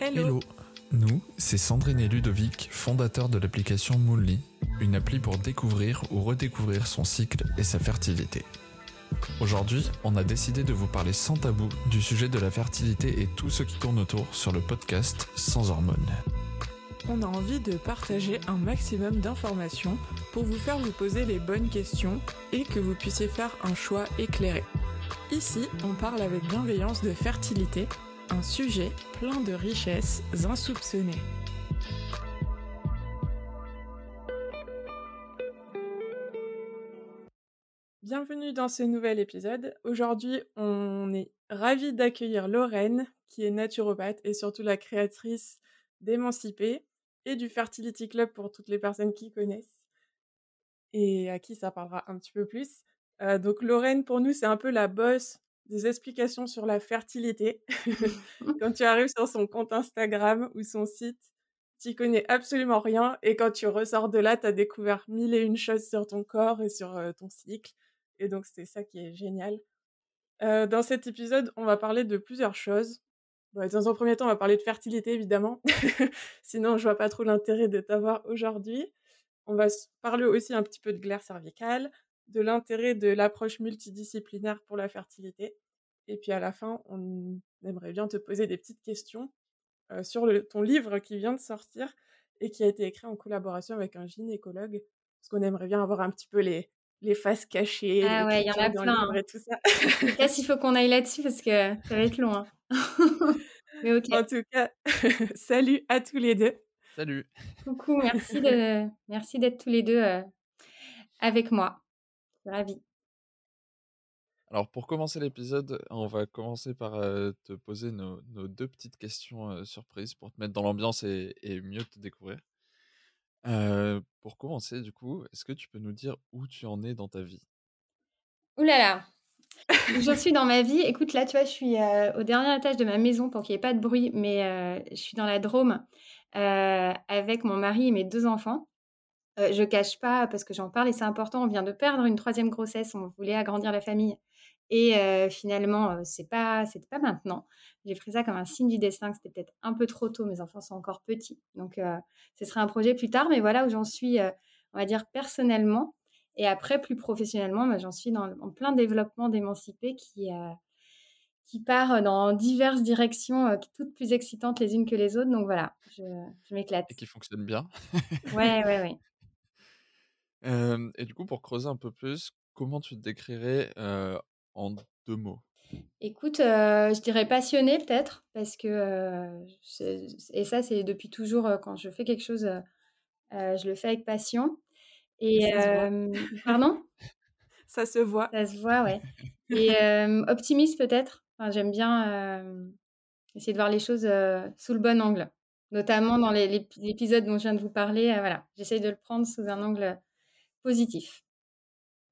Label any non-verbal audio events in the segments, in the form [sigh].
Hello. Nous, c'est Sandrine et Ludovic, fondateurs de l'application Moonly, une appli pour découvrir ou redécouvrir son cycle et sa fertilité. Aujourd'hui, on a décidé de vous parler sans tabou du sujet de la fertilité et tout ce qui tourne autour sur le podcast Sans hormones. On a envie de partager un maximum d'informations pour vous faire vous poser les bonnes questions et que vous puissiez faire un choix éclairé. Ici, on parle avec bienveillance de fertilité, un sujet plein de richesses insoupçonnées. Bienvenue dans ce nouvel épisode. Aujourd'hui, on est ravis d'accueillir Lorraine, qui est naturopathe et surtout la créatrice d'Émancipé et du Fertility Club pour toutes les personnes qui connaissent et à qui ça parlera un petit peu plus. Euh, donc Lorraine, pour nous, c'est un peu la bosse des explications sur la fertilité. [laughs] quand tu arrives sur son compte Instagram ou son site, tu connais absolument rien et quand tu ressors de là, tu as découvert mille et une choses sur ton corps et sur euh, ton cycle. Et donc c'est ça qui est génial. Euh, dans cet épisode, on va parler de plusieurs choses. Dans un premier temps, on va parler de fertilité évidemment. [laughs] Sinon, je vois pas trop l'intérêt de t'avoir aujourd'hui. On va parler aussi un petit peu de glaire cervicale, de l'intérêt de l'approche multidisciplinaire pour la fertilité. Et puis à la fin, on aimerait bien te poser des petites questions euh, sur le, ton livre qui vient de sortir et qui a été écrit en collaboration avec un gynécologue. Parce qu'on aimerait bien avoir un petit peu les, les faces cachées. Ah ouais, il y en a plein. Hein. tout ça. Qu'est-ce qu'il faut qu'on aille là-dessus parce que ça va être long. Hein. [laughs] Mais ok. En tout cas, [laughs] salut à tous les deux. Salut. Coucou, merci [laughs] de merci d'être tous les deux euh, avec moi. Ravi. Alors pour commencer l'épisode, on va commencer par te poser nos, deux petites questions surprises pour te mettre dans l'ambiance et, mieux te découvrir. pour commencer, du coup, est-ce que tu peux nous dire où tu en es dans ta vie? Ouh là là [laughs] Je suis dans ma vie. Écoute, là, tu vois, je suis au dernier étage de ma maison pour qu'il n'y ait pas de bruit, mais je suis dans la Drôme avec mon mari et mes deux enfants. Je cache pas parce que j'en parle et c'est important. On vient de perdre une troisième grossesse. On voulait agrandir la famille et finalement c'est pas c'était pas maintenant. J'ai pris ça comme un signe du destin. C'était peut-être un peu trop tôt. Mes enfants sont encore petits, donc ce serait un projet plus tard. Mais voilà où j'en suis, on va dire personnellement. Et après plus professionnellement, bah, j'en suis dans, en plein développement d'émanciper qui qui part dans diverses directions, toutes plus excitantes les unes que les autres. Donc voilà, je, je m'éclate. Et qui fonctionne bien. ouais, [laughs] ouais, ouais et du coup, pour creuser un peu plus, comment tu te décrirais en deux mots? Écoute, je dirais passionné peut-être, parce que, et ça c'est depuis toujours, quand je fais quelque chose, je le fais avec passion. Et [laughs] pardon? Ça se voit. Ça se voit, ouais. Et optimiste peut-être? Enfin, J'aime bien essayer de voir les choses sous le bon angle, notamment dans l'épisode dont je viens de vous parler. voilà, j'essaye de le prendre sous un angle positif.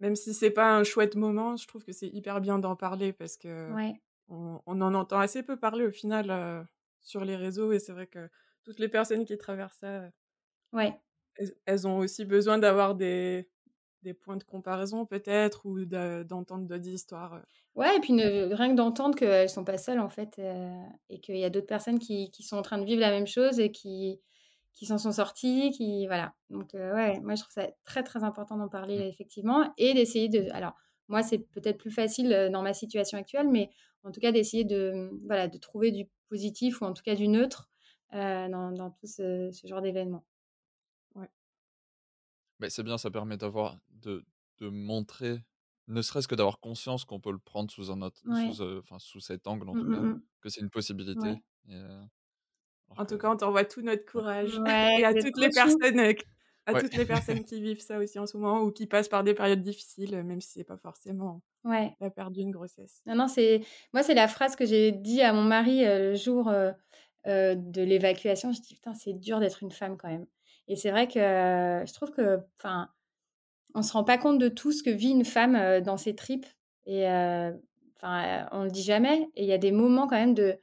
Même si c'est pas un chouette moment, je trouve que c'est hyper bien d'en parler parce que on, en entend assez peu parler au final sur les réseaux et c'est vrai que toutes les personnes qui traversent ça, ouais. Elles, ont aussi besoin d'avoir des, des points de comparaison peut-être ou d'entendre d'autres histoires. Ouais, et puis rien que d'entendre qu'elles sont pas seules en fait et qu'il y a d'autres personnes qui, qui, sont en train de vivre la même chose et qui, qui s'en sont sortis, qui voilà. Donc euh, ouais, moi je trouve ça très très important d'en parler mmh. effectivement et d'essayer de. Alors moi c'est peut-être plus facile dans ma situation actuelle, mais en tout cas d'essayer de voilà de trouver du positif ou en tout cas du neutre euh, dans, dans, tout ce, ce genre d'événement. Mais c'est bien, ça permet d'avoir de, de montrer ne serait-ce que d'avoir conscience qu'on peut le prendre sous un autre, sous, enfin, sous cet angle en mmh, tout cas, mmh, que c'est une possibilité. En tout cas, on t'envoie tout notre courage [laughs] et à toutes les personnes, euh, à toutes les personnes qui vivent ça aussi en ce moment ou qui passent par des périodes difficiles, même si c'est pas forcément la perte d'une grossesse. Non, non, c'est moi, c'est la phrase que j'ai dit à mon mari euh, le jour euh, de l'évacuation. Je dis putain, c'est dur d'être une femme quand même. Et c'est vrai que je trouve que, enfin, on se rend pas compte de tout ce que vit une femme dans ses tripes. Et enfin, on le dit jamais. Et il y a des moments quand même de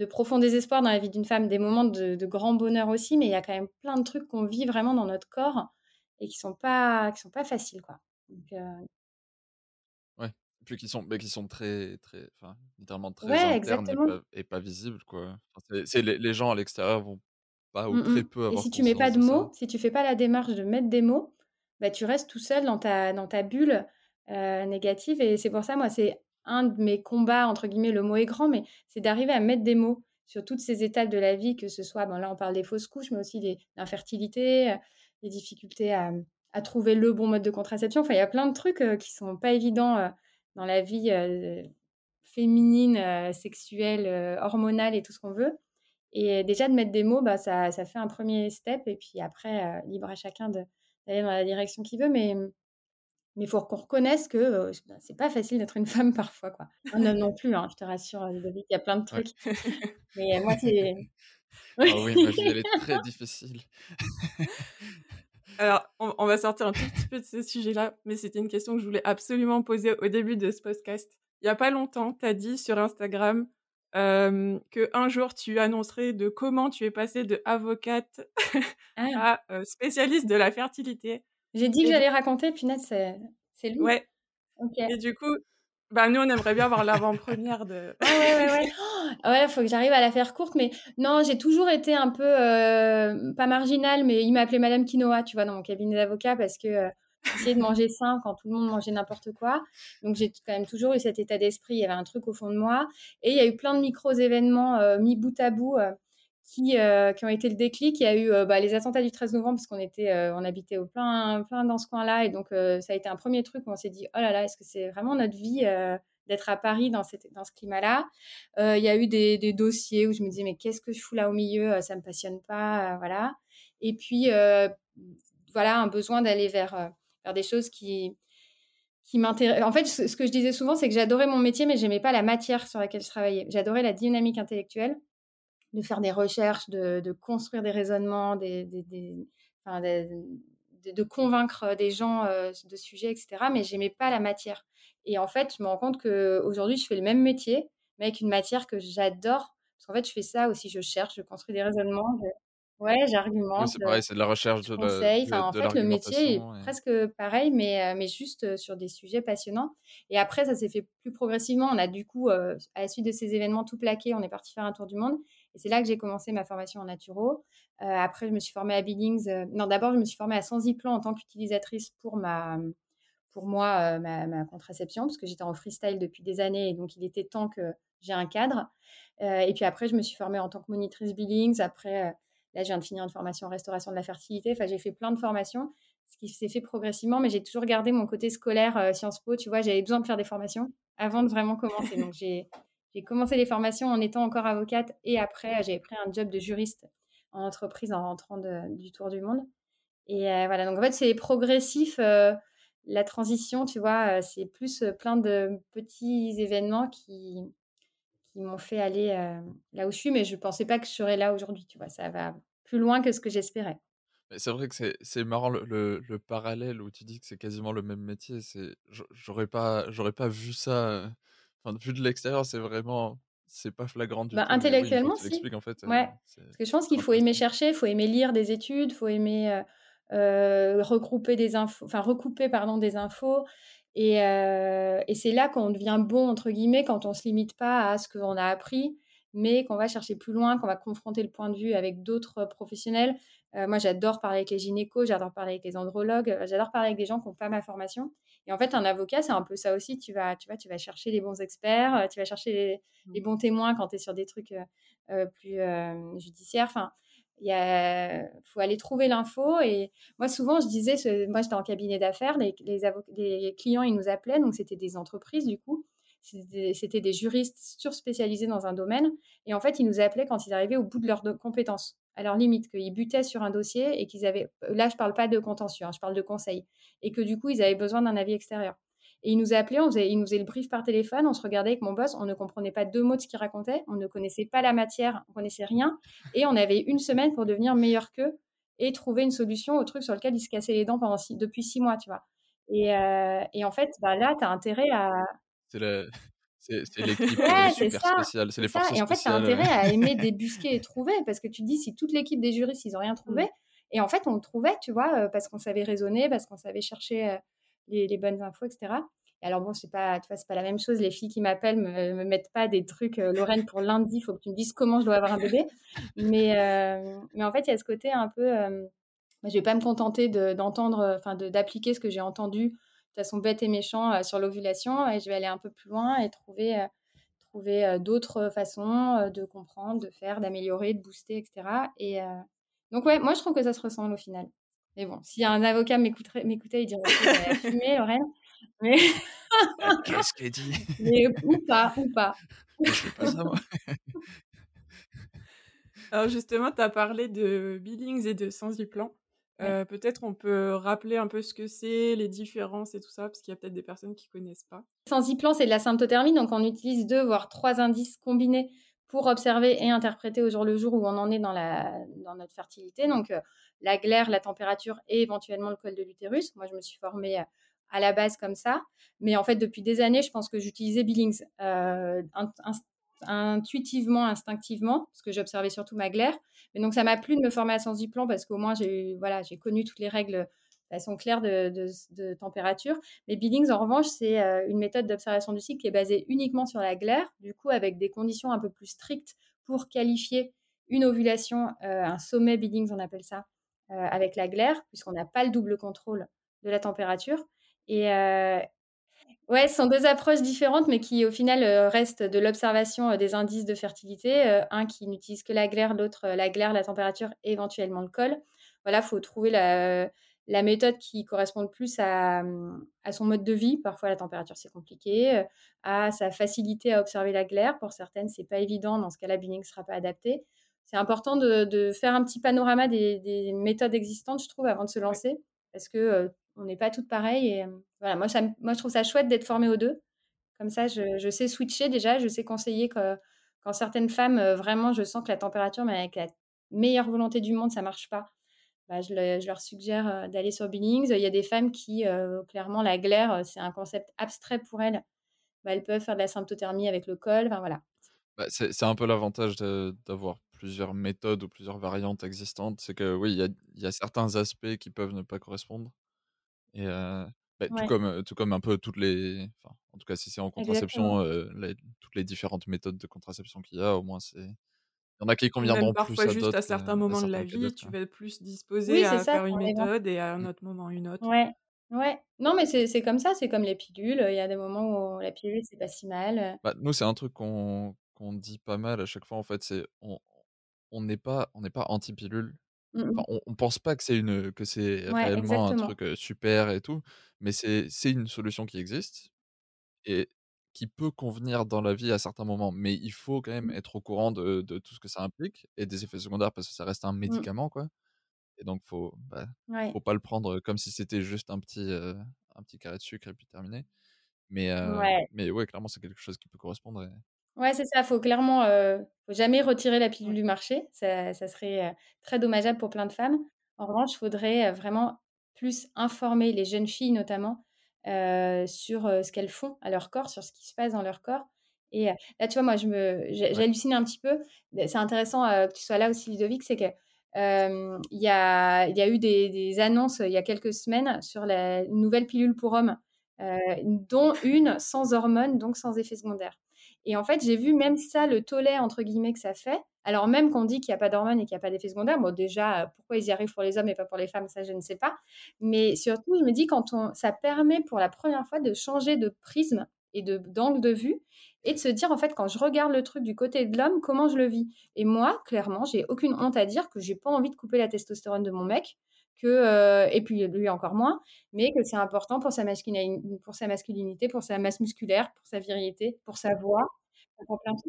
de profond désespoir dans la vie d'une femme, des moments de, grand bonheur aussi, mais il y a quand même plein de trucs qu'on vit vraiment dans notre corps et qui sont pas, qui sont pas faciles, quoi. Donc, Ouais, puis qui sont, mais qui sont très, très, enfin, littéralement très internes et pas, et pas, visibles, quoi. c'est, les, les, gens à l'extérieur vont pas ou mmh très peu avoir. Et si tu mets pas de mots, si tu fais pas la démarche de mettre des mots, bah, tu restes tout seul dans ta, dans ta bulle négative. Et c'est pour ça, moi, c'est un de mes combats, entre guillemets, le mot est grand, mais c'est d'arriver à mettre des mots sur toutes ces étapes de la vie, que ce soit, bon, là, on parle des fausses couches, mais aussi des l'infertilité, les difficultés à, à, trouver le bon mode de contraception. Enfin, il y a plein de trucs qui sont pas évidents dans la vie féminine, sexuelle, hormonale et tout ce qu'on veut. Et déjà, de mettre des mots, bah, ça, ça fait un premier step. Et puis après, libre à chacun d'aller dans la direction qu'il veut. Mais mais il faut qu'on reconnaisse que ce bah, c'est pas facile d'être une [laughs] femme parfois. Quoi. Un homme non plus, hein, je te rassure, Ludovic, il y a plein de trucs. [laughs] Mais moi, c'est. [laughs] Ah oui, ma vie, elle est très difficile. Alors, on, va sortir un tout petit peu de ce sujet-là, mais c'était une question que je voulais absolument poser au début de ce podcast. Il n'y a pas longtemps, tu as dit sur Instagram euh, que un jour tu annoncerais de comment tu es passée de avocate [laughs] ah. à spécialiste de la fertilité. J'ai dit que j'allais raconter, puis c'est c'est lui. Ouais. Et du coup, bah nous on aimerait bien avoir l'avant-première de. Ah ouais ouais ouais. Oh, [laughs] ouais, faut que j'arrive à la faire courte, mais non, j'ai toujours été un peu pas marginale, mais il m'appelait Madame Quinoa, tu vois, dans mon cabinet d'avocat parce que j'essayais de manger sain quand tout le monde mangeait n'importe quoi. Donc j'ai quand même toujours eu cet état d'esprit. Il y avait un truc au fond de moi, et il y a eu plein de micros événements mis bout à bout qui, euh, qui ont été le déclic. Il y a eu euh, bah, les attentats du 13 novembre parce qu'on était, euh, on habitait au plein, plein dans ce coin-là et donc ça a été un premier truc où on s'est dit oh là là, est-ce que c'est vraiment notre vie d'être à Paris dans, cette, dans ce climat-là? Il y a eu des, dossiers où je me disais mais qu'est-ce que je fous là au milieu? Ça me passionne pas, voilà. Et puis voilà un besoin d'aller vers, vers des choses qui qui m'intéressent. En fait, ce que je disais souvent, c'est que j'adorais mon métier, mais j'aimais pas la matière sur laquelle je travaillais. J'adorais la dynamique intellectuelle de faire des recherches, de, de construire des raisonnements, des, de, convaincre des gens euh, de sujets, etc. Mais j'aimais pas la matière. Et en fait, je me rends compte qu'aujourd'hui, je fais le même métier, mais avec une matière que j'adore. Parce qu'en fait, je fais ça aussi, je cherche, je construis des raisonnements. Ouais, j'argumente. c'est pareil, c'est de la recherche, de, conseil. Enfin, en fait, le métier est presque pareil, mais, mais juste sur des sujets passionnants. Et après, ça s'est fait plus progressivement. On a du coup, à la suite de ces événements, tout plaqué. On est parti faire un tour du monde. Et c'est là que j'ai commencé ma formation en naturo. Euh, après, je me suis formée à Billings. Euh, non, d'abord, je me suis formée à Sensiplan en tant qu'utilisatrice pour ma, pour moi, euh, ma, contraception, parce que j'étais en freestyle depuis des années, et donc il était temps que j'ai un cadre. et puis après, je me suis formée en tant que monitrice Billings. Après, là, je viens de finir une formation en restauration de la fertilité. Enfin, j'ai fait plein de formations, ce qui s'est fait progressivement, mais j'ai toujours gardé mon côté scolaire Sciences Po. Tu vois, j'avais besoin de faire des formations avant de vraiment commencer. Donc, j'ai commencé les formations en étant encore avocate et après, j'avais pris un job de juriste en entreprise en rentrant du tour du monde. Et euh, voilà, donc en fait, c'est progressif. Euh, la transition, tu vois, euh, c'est plus plein de petits événements qui, qui m'ont fait aller là où je suis, mais je ne pensais pas que je serais là aujourd'hui, tu vois. Ça va plus loin que ce que j'espérais. C'est vrai que c'est marrant le, le, parallèle où tu dis que c'est quasiment le même métier. J'aurais pas, pas vu ça Enfin, vu de l'extérieur, c'est vraiment. C'est pas flagrant du bah, tout. Intellectuellement, si. En fait, ouais. Parce que je pense qu'il faut aimer chercher, il faut aimer lire des études, il faut aimer euh, regrouper des infos, enfin recouper pardon des infos. Et, et c'est là qu'on devient bon entre guillemets quand on se limite pas à ce qu'on a appris, mais qu'on va chercher plus loin, qu'on va confronter le point de vue avec d'autres professionnels. moi, j'adore parler avec les gynécos, j'adore parler avec les andrologues, j'adore parler avec des gens qui n'ont pas ma formation. Et en fait, un avocat, c'est un peu ça aussi. Tu vas, tu vois, tu vas chercher les bons experts, tu vas chercher les, mmh. bons témoins quand tu es sur des trucs plus judiciaires. Enfin, il faut aller trouver l'info. Et moi, souvent, je disais, moi, j'étais en cabinet d'affaires, les, clients, ils nous appelaient, donc c'était des entreprises, du coup. C'était des juristes surspécialisés dans un domaine. Et en fait, ils nous appelaient quand ils arrivaient au bout de leurs compétences à leur limite, qu'ils butaient sur un dossier et qu'ils avaient, là je parle pas de contentieux, hein, je parle de conseil, et que du coup ils avaient besoin d'un avis extérieur. Et ils nous appelaient, on faisait, ils nous faisaient le brief par téléphone, on se regardait avec mon boss, on ne comprenait pas deux mots de ce qu'il racontait, on ne connaissait pas la matière, on connaissait rien, et on avait une semaine pour devenir meilleur qu'eux et trouver une solution au truc sur lequel ils se cassaient les dents pendant depuis six mois, tu vois. Et, euh, et en fait, bah, là, tu as intérêt à... C'est la, [laughs] C'est l'équipe Ouais, c'est super ça, spéciale, c'est les ça forces et en fait, tu as spéciales. intérêt à aimer [laughs] débusquer et trouver parce que tu te dis si toute l'équipe des juristes, ils ont rien Mmh. trouvé et en fait, on le trouvait, tu vois, parce qu'on savait raisonner, parce qu'on savait chercher, les bonnes infos et cetera et alors bon, c'est pas tu vois, c'est pas la même chose. Les filles qui m'appellent me me mettent pas des trucs, «Lorraine, pour lundi, il faut que tu me dises comment je dois avoir un bébé». Mais mais en fait, il y a ce côté un peu, bah, je vais pas me contenter de d'entendre, enfin d'appliquer ce que j'ai entendu de façon bête et méchant, sur l'ovulation et je vais aller un peu plus loin et trouver, trouver, d'autres façons, de comprendre, de faire, d'améliorer, de booster et cetera et donc ouais, moi je trouve que ça se ressemble au final. Mais bon, si un avocat m'écouterait m'écoutait, il dirait: «Tu as [laughs] fumé Lorraine». Mais Qu'est-ce [laughs] qu'elle dit? mais ou pas, ou pas. Je fais pas ça moi. [laughs] Alors justement, tu as parlé de Billings et de Sensiplan. Ouais. Heu, peut-être on peut rappeler un peu ce que c'est, les différences et tout ça? Parce qu'il y a peut-être des personnes qui connaissent pas. Sensiplan, c'est de la symptothermie, donc on utilise 2 voire 3 indices combinés pour observer et interpréter au jour le jour où on en est dans notre fertilité. Donc la glaire, la température et éventuellement le col de l'utérus. Moi, je me suis formée, à la base comme ça, mais en fait, depuis des années, je pense que j'utilisais Billings, inst intuitivement, instinctivement, parce que j'observais surtout ma glaire. Mais donc ça m'a plu de me former à Sensiplan parce qu'au moins j'ai voilà, j'ai connu toutes les règles de façon claire de température. Mais Billings, en revanche, c'est, une méthode d'observation du cycle qui est basée uniquement sur la glaire, du coup avec des conditions un peu plus strictes pour qualifier une ovulation, un sommet Billings, on appelle ça, avec la glaire, puisqu'on n'a pas le double contrôle de la température et ouais, ce sont 2 approches différentes, mais qui au final, restent de l'observation, des indices de fertilité. un qui n'utilise que la glaire, l'autre, la glaire, la température éventuellement le col. Voilà, faut trouver la la méthode qui correspond le plus à, mmh, à son mode de vie. Parfois la température, c'est compliqué, à sa facilité à observer la glaire. Pour certaines, c'est pas évident, dans ce cas-là, Billings sera pas adapté. C'est important de de faire un petit panorama des des méthodes existantes, je trouve, avant de se lancer parce que, on n'est pas toutes pareilles et voilà, moi ça moi je trouve ça chouette d'être formée aux 2. Comme ça, je je sais switcher déjà, je sais conseiller que quand certaines femmes, vraiment, je sens que la température, mais avec la meilleure volonté du monde, ça marche pas, bah, je le je leur suggère, d'aller sur Billings. Il y a des femmes qui, clairement, la glaire, c'est un concept abstrait pour elles. Bah, elles peuvent faire de la symptothermie avec le col, enfin voilà. Bah, c'est un peu l'avantage d'avoir plusieurs méthodes ou plusieurs variantes existantes. C'est que oui, il y a il y a certains aspects qui peuvent ne pas correspondre et bah, tout comme, tout comme un peu toutes les enfin, en tout cas, si c'est en contraception, les toutes les différentes méthodes de contraception qu'il y a, au moins c'est il y en a qui conviendront plus parfois à juste à certains à moments de la vie, tu quoi. vas être plus Oui, c'est à ça, faire une méthode et à un Mmh. autre moment une autre. Ouais, ouais. Non, mais c'est c'est comme ça, c'est comme les pilules, il y a des moments où la pilule, c'est pas si mal. Bah, nous, c'est un truc qu'on qu'on dit pas mal à chaque fois, en fait, c'est on on n'est pas on n'est pas anti pilule. Mmh Enfin, on on pense pas que c'est une que c'est Ouais, réellement un truc, super et tout, mais c'est c'est une solution qui existe et qui peut convenir dans la vie à certains moments. Mais il faut quand même Mmh. être au courant de de tout ce que ça implique et des effets secondaires parce que ça reste un Mmh. médicament, quoi et donc faut, bah, Ouais. faut pas le prendre comme si c'était juste un petit, heu, un petit carré de sucre et puis terminé. Mais heu, Ouais. mais ouais, clairement, c'est quelque chose qui peut correspondre et Ouais, c'est ça, faut clairement, heu, faut jamais retirer la pilule du marché. Ça ça serait, heu, très dommageable pour plein de femmes. En revanche, faudrait, vraiment plus informer les jeunes filles notamment, heu, sur, ce qu'elles font à leur corps, sur ce qui se passe dans leur corps et heu, là, tu vois, moi, je me j'ai ouais. j'hallucine un petit peu. C'est intéressant, que tu sois là aussi Ludovic, c'est que, hem, il y a il y a eu des des annonces, il y a quelques semaines sur la une nouvelle pilule pour hommes, dont une sans hormones, donc sans effets secondaires et en fait, j'ai vu même ça, le «tollé» entre guillemets que ça fait, alors même qu'on dit qu'il y a pas d'hormones et qu'il y a pas d'effets secondaires. Bon déjà, pourquoi ils y arrivent pour les hommes et pas pour les femmes, ça je ne sais pas. Mais surtout, je me dis quand on ça permet pour la première fois de changer de prisme et de d'angle de vue et de se dire: «En fait, quand je regarde le truc du côté de l'homme, comment je le vis?» et moi, clairement, j'ai aucune honte à dire que j'ai pas envie de couper la testostérone de mon mec, que, heu et puis lui encore moins, mais que c'est important pour sa masculin pour sa masculinité, pour sa masse musculaire, pour sa virilité, pour sa voix, pour plein de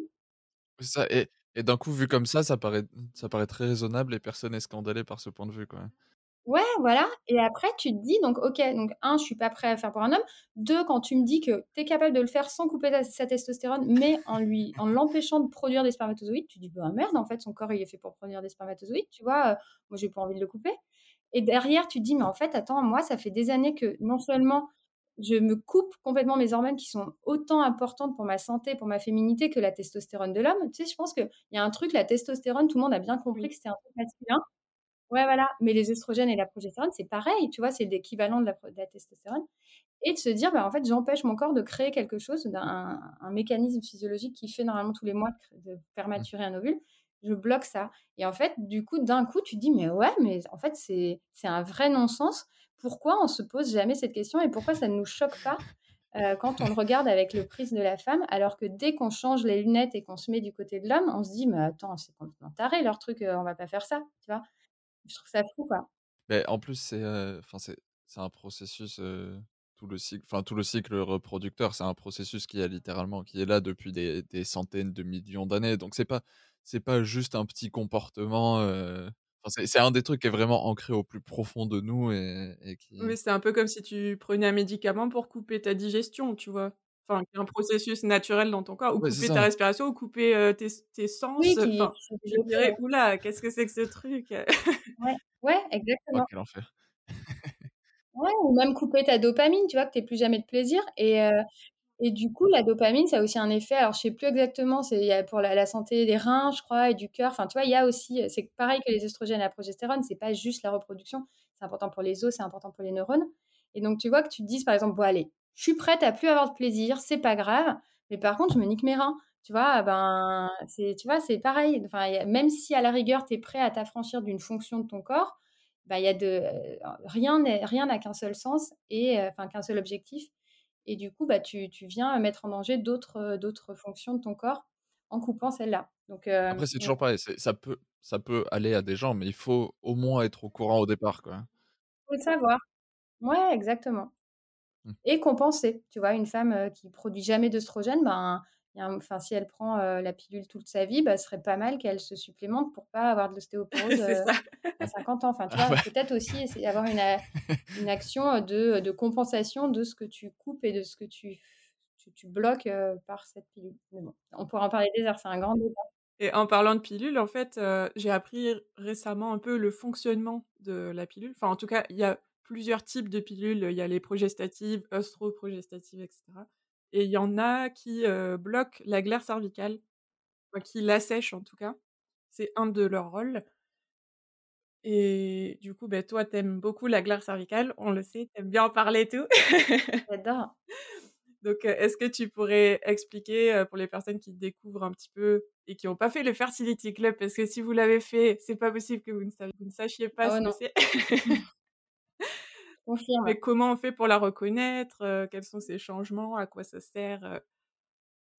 ça et et d'un coup, vu comme ça, ça paraît ça paraît très raisonnable et personne est scandalé par ce point de vue, quoi. Ouais, voilà et après tu te dis donc OK, donc 1 je suis pas prêt à faire pour un homme. 2 quand tu me dis que tu es capable de le faire sans couper ta sa testostérone, mais en lui en l'empêchant de produire des spermatozoïdes, tu dis: «Bah merde, en fait, son corps, il est fait pour produire des spermatozoïdes», tu vois? Heu, moi, j'ai pas envie de le couper et derrière, tu te dis: «Mais en fait, attends, moi, ça fait des années que non seulement je me coupe complètement mes hormones qui sont autant importantes pour ma santé, pour ma féminité que la testostérone de l'homme. Tu sais, je pense qu'il y a un truc, la testostérone, tout le monde a bien compris que c'était un truc masculin. Ouais, voilà. Mais les estrogènes et la progestérone, c'est pareil, tu vois, c'est l'équivalent de, la, testostérone. Et de se dire, bah, en fait, j'empêche mon corps de créer quelque chose, un mécanisme physiologique qui fait normalement tous les mois de faire maturer un ovule. Je bloque ça. Et en fait, du coup, d'un coup, tu te dis, mais ouais, mais en fait, c'est un vrai non-sens. Pourquoi on se pose jamais cette question et pourquoi ça ne nous choque pas euh, quand on le regarde avec le prisme de la femme, alors que dès qu'on change les lunettes et qu'on se met du côté de l'homme, on se dit, mais attends, c'est complètement taré leur truc, euh, on va pas faire ça, tu vois. Je trouve ça fou, quoi. Mais en plus, c'est c'est un processus, tout le cycle tout le cycle reproducteur, c'est un processus qui est littéralement qui est là depuis des des centaines de millions d'années. Donc c'est pas c'est pas juste un petit comportement, enfin c'est un des trucs qui est vraiment ancré au plus profond de nous et et qui Oui, c'est un peu comme si tu prenais un médicament pour couper ta digestion, tu vois? Enfin, un processus naturel dans ton corps, ou couper ta respiration, ou couper tes, tes, sens. Oui, enfin, je dirais, oula, qu'est-ce que c'est que ce truc? Ouais. [laughs] ouais, exactement. Oh, quel enfer. ouais, ou même couper ta dopamine, tu vois, que tu plus jamais de plaisir. Et, et du coup, la dopamine, ça a aussi un effet, alors je sais plus exactement, c'est pour la, santé des reins, je crois, et du cœur. Enfin, tu vois, il y a aussi, c'est pareil que les oestrogènes et la progestérone, c'est pas juste la reproduction, c'est important pour les os, c'est important pour les neurones. Et donc, tu vois que tu te dises, par exemple, bon, allez, je suis prête à plus avoir de plaisir, c'est pas grave. Mais par contre, je me nique mes reins. Tu vois, ben, c'est, tu vois, c'est pareil. Enfin, même si à la rigueur, tu es prêt à t'affranchir d'une fonction de ton corps, ben, y a de, rien rien n'a qu'un seul sens et enfin qu'un seul objectif. Et du coup, bah, tu, tu viens mettre en danger d'autres, d'autres fonctions de ton corps en coupant celle-là. Donc, Après, c'est toujours pareil. ça, peut, ça peut aller à des gens, mais il faut au moins être au courant au départ. Il faut le savoir. Ouais, exactement. Mmh. Et compenser. Tu vois, une femme qui produit jamais d'œstrogène, ben, enfin, si elle prend la pilule toute sa vie, bah, ce serait pas mal qu'elle se supplémente pour pas avoir de [laughs] l'ostéoporose à 50 ans. Enfin, tu vois, peut-être aussi [laughs] avoir une, une action de, de, compensation de ce que tu coupes et de ce que tu, tu, bloques par cette pilule. Mais bon, on pourra en parler des heures, c'est un grand débat. Et en parlant de pilule, en fait, j'ai appris récemment un peu le fonctionnement de la pilule. Enfin, en tout cas, il y a plusieurs types de pilules. Il y a les progestatives, œstroprogestatives, etc. Et il y en a qui bloquent la glaire cervicale, qui l'assèchent en tout cas. C'est un de leurs rôles. Et du coup, ben, toi, t'aimes beaucoup la glaire cervicale, on le sait, t'aimes bien en parler et tout. [laughs] J'adore. Donc, est-ce que tu pourrais expliquer pour les personnes qui découvrent un petit peu et qui n'ont pas fait le Fertility Club, parce que si vous l'avez fait, c'est pas possible que vous ne, sachiez pas ah ce que c'est. [laughs] Mais comment on fait pour la reconnaître Quels sont ces changements À quoi ça sert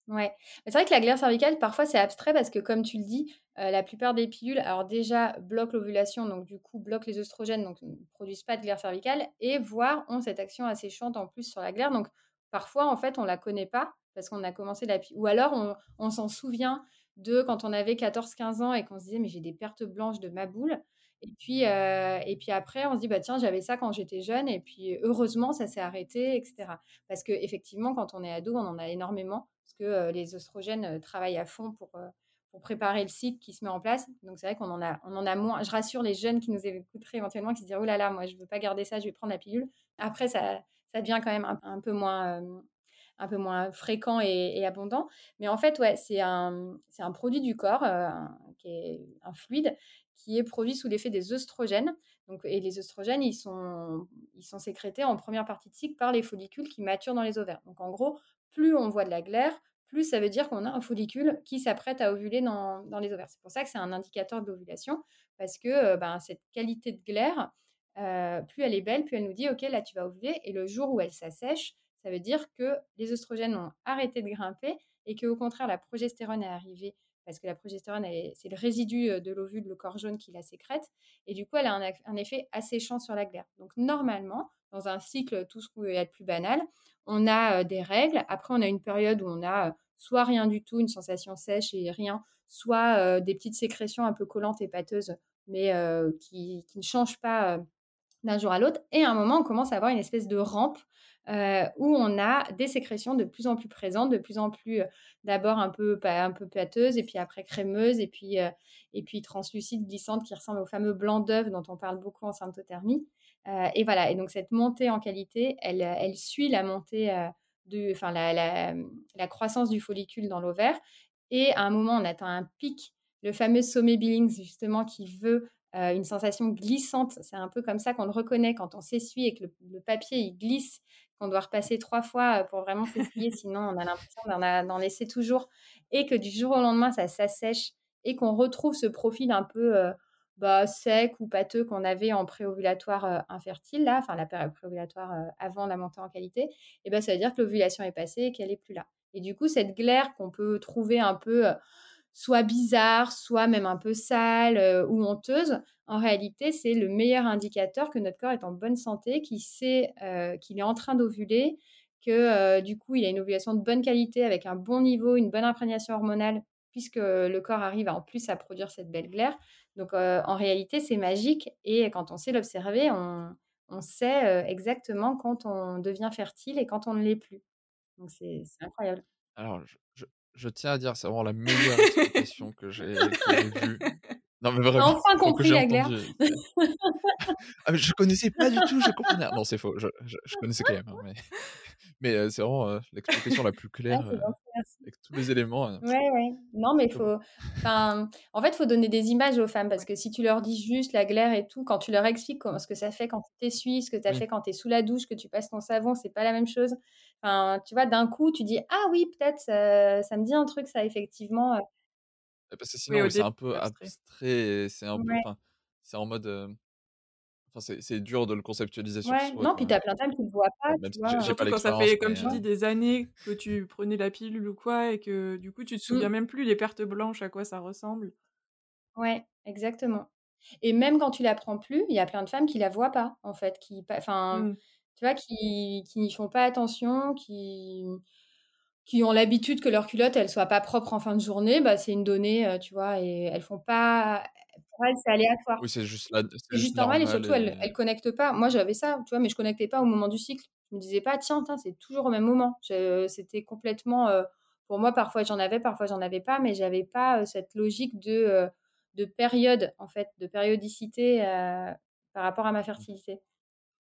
Ouais, c'est vrai que la glaire cervicale, parfois, c'est abstrait parce que, comme tu le dis, la plupart des pilules, alors déjà, bloquent l'ovulation, donc du coup, bloquent les oestrogènes, donc ne produisent pas de glaire cervicale, et voire ont cette action asséchante en plus sur la glaire. Donc, parfois, en fait, on la connaît pas parce qu'on a commencé la Ou alors, on, on s'en souvient de quand on avait 14-15 ans et qu'on se disait, mais j'ai des pertes blanches de ma boule. Et puis, et puis après, on se dit, bah, tiens, j'avais ça quand j'étais jeune, et puis heureusement, ça s'est arrêté, etc. Parce qu'effectivement, quand on est ado, on en a énormément, parce que les oestrogènes travaillent à fond pour, pour préparer le cycle qui se met en place. Donc, c'est vrai qu'on en, a, en a moins. Je rassure les jeunes qui nous écouteraient éventuellement, qui se disent, oh là là, moi, je ne veux pas garder ça, je vais prendre la pilule. Après, ça, ça devient quand même un, peu moins un peu moins fréquent et, abondant. Mais en fait, ouais, c'est un, un produit du corps, qui est un fluide, qui est produit sous l'effet des œstrogènes. Donc, et les œstrogènes, ils sont, ils sont sécrétés en première partie de cycle par les follicules qui maturent dans les ovaires. Donc en gros, plus on voit de la glaire, plus ça veut dire qu'on a un follicule qui s'apprête à ovuler dans, les ovaires. C'est pour ça que c'est un indicateur de l'ovulation, parce que euh, ben, cette qualité de glaire, euh, plus elle est belle, plus elle nous dit, OK, là tu vas ovuler, et le jour où elle s'assèche, ça veut dire que les œstrogènes ont arrêté de grimper et qu'au contraire, la progestérone est arrivée parce que la progestérone, c'est le résidu de l'ovule, le corps jaune qui la sécrète, et du coup, elle a un, effet asséchant sur la glaire. Donc, normalement, dans un cycle, tout ce qui peut être plus banal, on a des règles. Après, on a une période où on a soit rien du tout, une sensation sèche et rien, soit des petites sécrétions un peu collantes et pâteuses, mais qui, ne changent pas d'un jour à l'autre. Et à un moment, on commence à avoir une espèce de rampe euh, où on a des sécrétions de plus en plus présentes, de plus en plus euh, d'abord un peu un peu pâteuses et puis après crémeuses et puis euh, et puis translucides, glissantes qui ressemblent au fameux blanc d'œuf dont on parle beaucoup en symptothermie. et voilà. Et donc cette montée en qualité, elle, elle suit la montée de, enfin la, la, la, croissance du follicule dans l'ovaire. Et à un moment, on atteint un pic, le fameux sommet Billings justement qui veut une sensation glissante. C'est un peu comme ça qu'on le reconnaît quand on s'essuie et que le, papier il glisse qu'on doit repasser trois fois euh, pour vraiment s'essuyer, [laughs] sinon on a l'impression d'en laisser toujours, et que du jour au lendemain, ça s'assèche, et qu'on retrouve ce profil un peu euh, bah, sec ou pâteux qu'on avait en préovulatoire euh, infertile, là, enfin la période préovulatoire avant la montée en qualité, et ben ça veut dire que l'ovulation est passée et qu'elle n'est plus là. Et du coup, cette glaire qu'on peut trouver un peu soit bizarre, soit même un peu sale euh, ou honteuse, en réalité, c'est le meilleur indicateur que notre corps est en bonne santé, qu'il sait euh, qu'il est en train d'ovuler, que euh, du coup, il a une ovulation de bonne qualité avec un bon niveau, une bonne imprégnation hormonale, puisque le corps arrive en plus à produire cette belle glaire. Donc, en réalité, c'est magique et quand on sait l'observer, on, sait exactement quand on devient fertile et quand on ne l'est plus. Donc, c'est incroyable. Alors, je, tiens à dire, c'est vraiment la meilleure explication que j'ai vue. [laughs] Non, mais vraiment. Enfin compris la glaire. ah, mais je connaissais pas du tout, je comprenais. Non, c'est faux, je, je, connaissais quand même. Hein, mais mais euh, c'est vraiment euh, l'explication la plus claire euh, avec tous les éléments. Ouais, ouais. Non, mais il faut. Enfin, en fait, il faut donner des images aux femmes parce que si tu leur dis juste la glaire et tout, quand tu leur expliques ce que ça fait quand tu t'essuies, ce que tu as fait quand tu es sous la douche, que tu passes ton savon, c'est pas la même chose. Enfin, tu vois, d'un coup, tu dis ah oui, peut-être ça, me dit un truc, ça effectivement. Parce que sinon, c'est un peu abstrait, c'est un peu. C'est en mode c'est dur de le conceptualiser sur ouais, soi. Non, puis t'as plein de femmes qui ne voient pas. tu vois? Surtout quand ça fait, comme tu dis, des années que tu prenais la pilule ou quoi, et que du coup, tu te mmh. souviens même plus les pertes blanches, à quoi ça ressemble. Ouais, exactement. Et même quand tu la prends plus, il y a plein de femmes qui la voient pas, en fait, qui, enfin, mmh. tu vois, qui, qui n'y font pas attention, qui, qui ont l'habitude que leur culotte, elle soit pas propre en fin de journée, bah, c'est une donnée, euh, tu vois, et elles font pas, pour elles, c'est aléatoire. Oui, c'est juste, c'est juste, normal, et surtout, elles, elles connectent pas. Moi, j'avais ça, tu vois, mais je connectais pas au moment du cycle. Je me disais pas, tiens, tiens c'est toujours au même moment. C'était complètement, euh, pour moi, parfois j'en avais, parfois j'en avais pas, mais j'avais pas euh, cette logique de, de période, en fait, de périodicité par rapport à ma fertilité.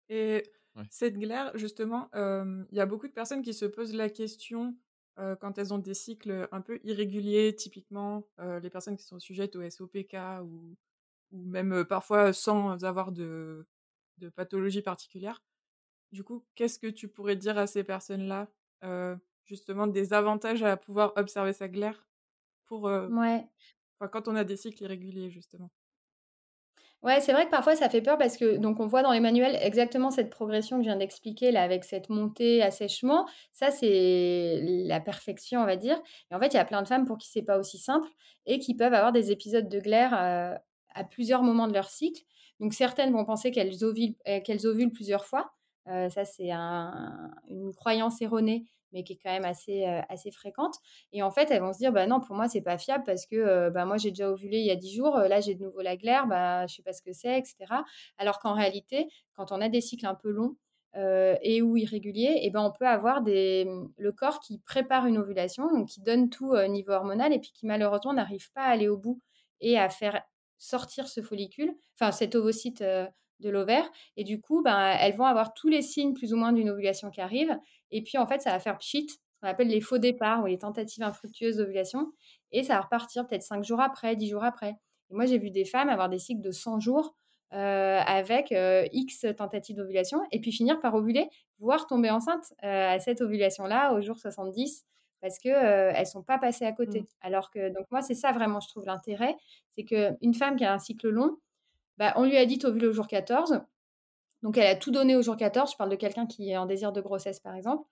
Et cette glaire, justement, il y a beaucoup de personnes qui se posent la question quand elles ont des cycles un peu irréguliers, typiquement les personnes qui sont sujettes au SOPK ou, ou même parfois sans avoir de, de, pathologie particulière. Du coup, qu'est-ce que tu pourrais dire à ces personnes-là, justement, des avantages à pouvoir observer sa glaire pour, ouais. quand on a des cycles irréguliers, justement? Ouais, c'est vrai que parfois ça fait peur parce que donc on voit dans les manuels exactement cette progression que je viens d'expliquer là avec cette montée assèchement, ça c'est la perfection on va dire. Et en fait, il y a plein de femmes pour qui c'est pas aussi simple et qui peuvent avoir des épisodes de glaire euh, à plusieurs moments de leur cycle. Donc certaines vont penser qu'elles ovulent, euh, plusieurs fois. Euh, ça c'est une croyance erronée mais qui est quand même assez, euh, assez fréquente. Et en fait, elles vont se dire, bah non, pour moi, c'est pas fiable parce que euh, bah, moi, j'ai déjà ovulé il y a 10 jours, euh, là, j'ai de nouveau la glaire, bah, je sais pas ce que c'est, etc. Alors qu'en réalité, quand on a des cycles un peu longs, et ou irréguliers, et ben on peut avoir des, le corps qui prépare une ovulation, donc qui donne tout au niveau hormonal, et puis qui malheureusement n'arrive pas à aller au bout et à faire sortir ce follicule, enfin cet ovocyte de l'ovaire. Et du coup, ben, elles vont avoir tous les signes plus ou moins d'une ovulation qui arrive. Et puis, en fait, ça va faire pchit, ce qu'on appelle les faux départs ou les tentatives infructueuses d'ovulation. Et ça va repartir peut-être 5 jours après, 10 jours après. Et moi, j'ai vu des femmes avoir des cycles de 100 jours euh, avec euh, X tentatives d'ovulation et puis finir par ovuler, voire tomber enceinte euh, à cette ovulation-là au jour 70 parce qu'elles ne sont pas passées à côté. Mmh. Alors que, donc moi, c'est ça vraiment, je trouve l'intérêt, c'est qu'une femme qui a un cycle long, bah, on lui a dit ovuler au jour 14. Donc, elle a tout donné au jour 14. Je parle de quelqu'un qui est en désir de grossesse, par exemple.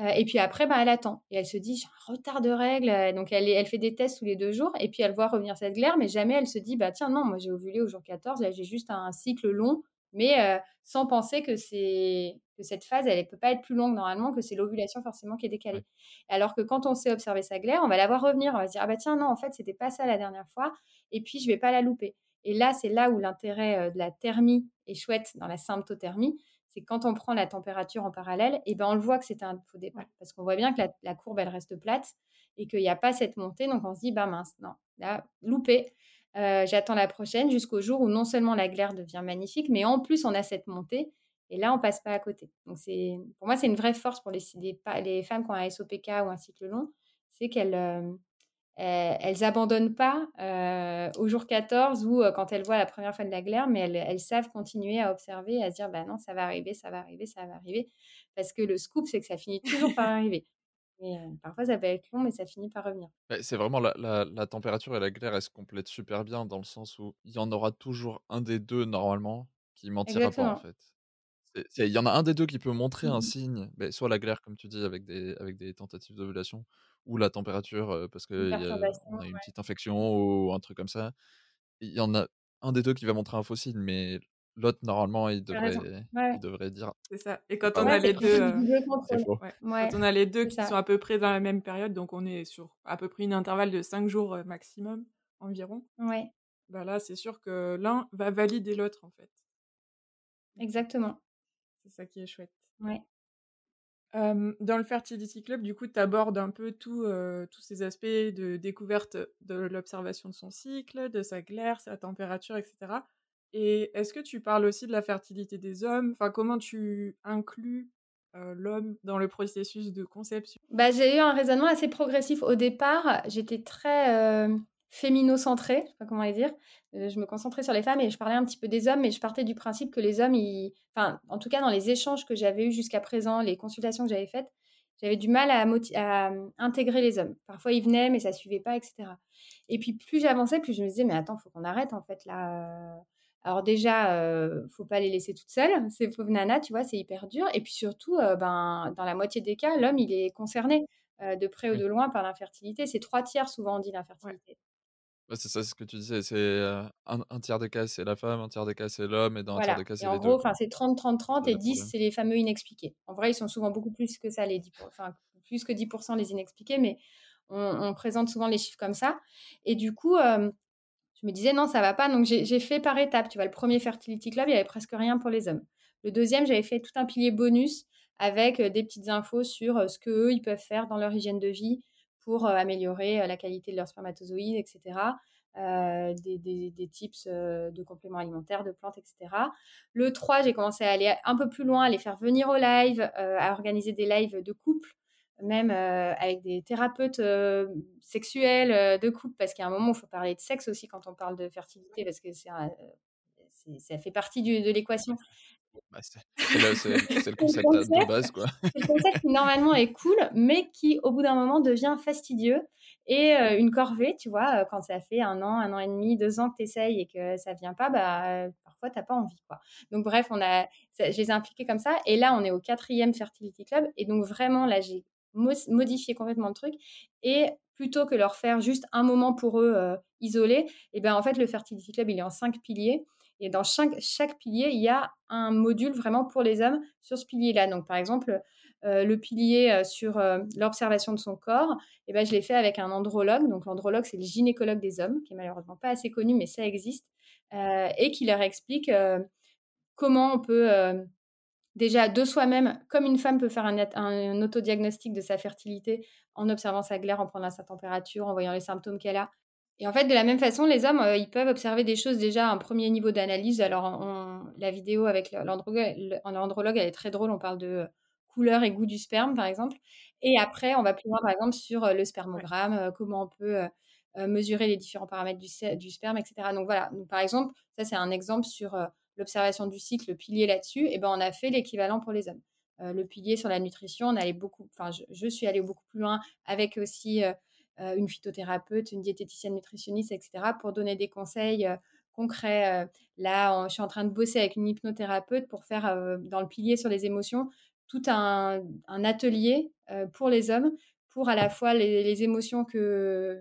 Euh, et puis après, bah, elle attend. Et elle se dit, j'ai un retard de règles. Donc, elle, elle fait des tests tous les deux jours. Et puis, elle voit revenir cette glaire. Mais jamais elle se dit, bah tiens, non, moi, j'ai ovulé au jour 14. Là, j'ai juste un cycle long. Mais euh, sans penser que cette phase, elle ne peut pas être plus longue normalement, que c'est l'ovulation forcément qui est décalée. Alors que quand on sait observer sa glaire, on va la voir revenir. On va se dire, ah bah tiens, non, en fait, c'était pas ça la dernière fois. Et puis, je vais pas la louper. Et là, c'est là où l'intérêt de la thermie est chouette dans la symptothermie. C'est quand on prend la température en parallèle, et ben on le voit que c'est un faux départ. Parce qu'on voit bien que la, courbe, elle reste plate et qu'il n'y a pas cette montée. Donc on se dit, bah mince, non, là, loupé. J'attends la prochaine jusqu'au jour où non seulement la glaire devient magnifique, mais en plus on a cette montée. Et là, on passe pas à côté. Donc, c'est, pour moi, c'est une vraie force pour les, les, femmes qui ont un SOPK ou un cycle long, c'est qu'elles euh, elles abandonnent pas euh, au jour 14 ou euh, quand elles voient la première fois de la glaire, mais elles, elles, savent continuer à observer, à se dire, bah non, ça va arriver, ça va arriver, ça va arriver. Parce que le scoop, c'est que ça finit toujours par arriver. Et parfois, ça peut être long, mais ça finit par revenir. C'est vraiment la, la, la, température et la glaire, elles se complètent super bien dans le sens où il y en aura toujours un des deux normalement qui mentira pas en fait. Il y en a un des deux qui peut montrer un mmh signe, beh, soit la glaire, comme tu dis, avec des, avec des tentatives d'ovulation, ou la température, parce qu'on a une petite infection ou un truc comme ça. Il y en a un des deux qui va montrer un faux signe, mais l'autre, normalement, il devrait, il devrait dire. C'est ça. Et quand on a les deux, quand on a les deux qui sont à peu près dans la même période, donc on est sur à peu près une intervalle de 5 jours maximum environ. Ouais. Bah là, c'est sûr que l'un va valider l'autre, en fait. Exactement. C'est ça qui est chouette. Ouais. Dans le Fertility Club, du coup, tu abordes un peu tous ces aspects de découverte de l'observation de son cycle, de sa glaire, sa température, etc. Et est-ce que tu parles aussi de la fertilité des hommes? Enfin, comment tu inclus l'homme dans le processus de conception? Bah, J'ai eu un raisonnement assez progressif. Au départ, j'étais très fémino-centrée, je sais pas comment les dire. Euh, je me concentrais sur les femmes et je parlais un petit peu des hommes, mais je partais du principe que les hommes, enfin, en tout cas dans les échanges que j'avais eus jusqu'à présent, les consultations que j'avais faites, j'avais du mal à, à, intégrer les hommes. Parfois, ils venaient, mais ça suivait pas, etc. Et puis, plus j'avançais, plus je me disais, mais attends, faut qu'on arrête, en fait, là. Alors déjà, euh, faut pas les laisser toutes seules, ces pauvres nanas, tu vois, c'est hyper dur. Et puis surtout, euh, ben, dans la moitié des cas, l'homme, il est concerné euh, de près ou de loin par l'infertilité. C'est trois tiers souvent, on dit, l'infertilité c'est ça, c'est ce que tu disais. C'est un, tiers des cas, c'est la femme, un tiers des cas, c'est l'homme, et dans un tiers des cas, c'est les deux. En gros, c'est 30-30-30 et 10, c'est les fameux inexpliqués. En vrai, ils sont souvent beaucoup plus que ça, les 10, enfin, plus que 10% les inexpliqués, mais on, présente souvent les chiffres comme ça. Et du coup, je me disais, non, ça va pas. Donc, j'ai fait par étapes. Tu vois, le premier Fertility Club, il y avait presque rien pour les hommes. Le deuxième, j'avais fait tout un pilier bonus avec des petites infos sur ce qu'eux, ils peuvent faire dans leur hygiène de vie, pour améliorer la qualité de leurs spermatozoïdes, etc. des, tips de compléments alimentaires, de plantes, etc. Le 3, j'ai commencé à aller un peu plus loin, à les faire venir au live, à organiser des lives de couple, même avec des thérapeutes sexuels de couple, parce a un moment il faut parler de sexe aussi quand on parle de fertilité, parce que ça fait partie de l'équation. Bah, [laughs] c'est le, concept de base, quoi. C'est le concept qui normalement est cool, mais qui au bout d'un moment devient fastidieux et une corvée, tu vois, quand ça fait un an, un an et demi, deux ans que tu essayes et que ça vient pas, bah, parfois t'as pas envie, quoi. Donc bref, on a, je les ai impliqués comme ça, et là on est au quatrième Fertility Club, et donc vraiment là j'ai modifié complètement le truc, et plutôt que leur faire juste un moment pour eux isolé, et ben en fait le Fertility Club il est en cinq piliers. Et dans chaque, pilier, il y a un module vraiment pour les hommes sur ce pilier-là. Donc, par exemple, euh, le pilier euh, sur euh, l'observation de son corps, eh ben, je l'ai fait avec un andrologue. Donc, l'andrologue, c'est le gynécologue des hommes, qui est malheureusement pas assez connu, mais ça existe, et qui leur explique comment on peut déjà de soi-même, comme une femme peut faire un, un, autodiagnostic de sa fertilité en observant sa glaire, en prenant sa température, en voyant les symptômes qu'elle a, et en fait, de la même façon, les hommes, euh, ils peuvent observer des choses déjà à un premier niveau d'analyse. Alors, la vidéo avec l'andrologue, elle est très drôle. On parle de couleur et goût du sperme, par exemple. Et après, on va plus loin, par exemple, sur euh, le spermogramme, euh, comment on peut mesurer les différents paramètres du, du, sperme, etc. Donc voilà. Donc, par exemple, ça, c'est un exemple sur l'observation du cycle, le pilier là-dessus. Et ben, on a fait l'équivalent pour les hommes. le pilier sur la nutrition, on allait beaucoup, enfin, je, je, suis allée beaucoup plus loin avec aussi euh, une phytothérapeute, une diététicienne nutritionniste, etc., pour donner des conseils euh, concrets. Euh, là, je suis en train de bosser avec une hypnothérapeute pour faire, dans le pilier sur les émotions, tout un, atelier pour les hommes, pour à la fois les, émotions que,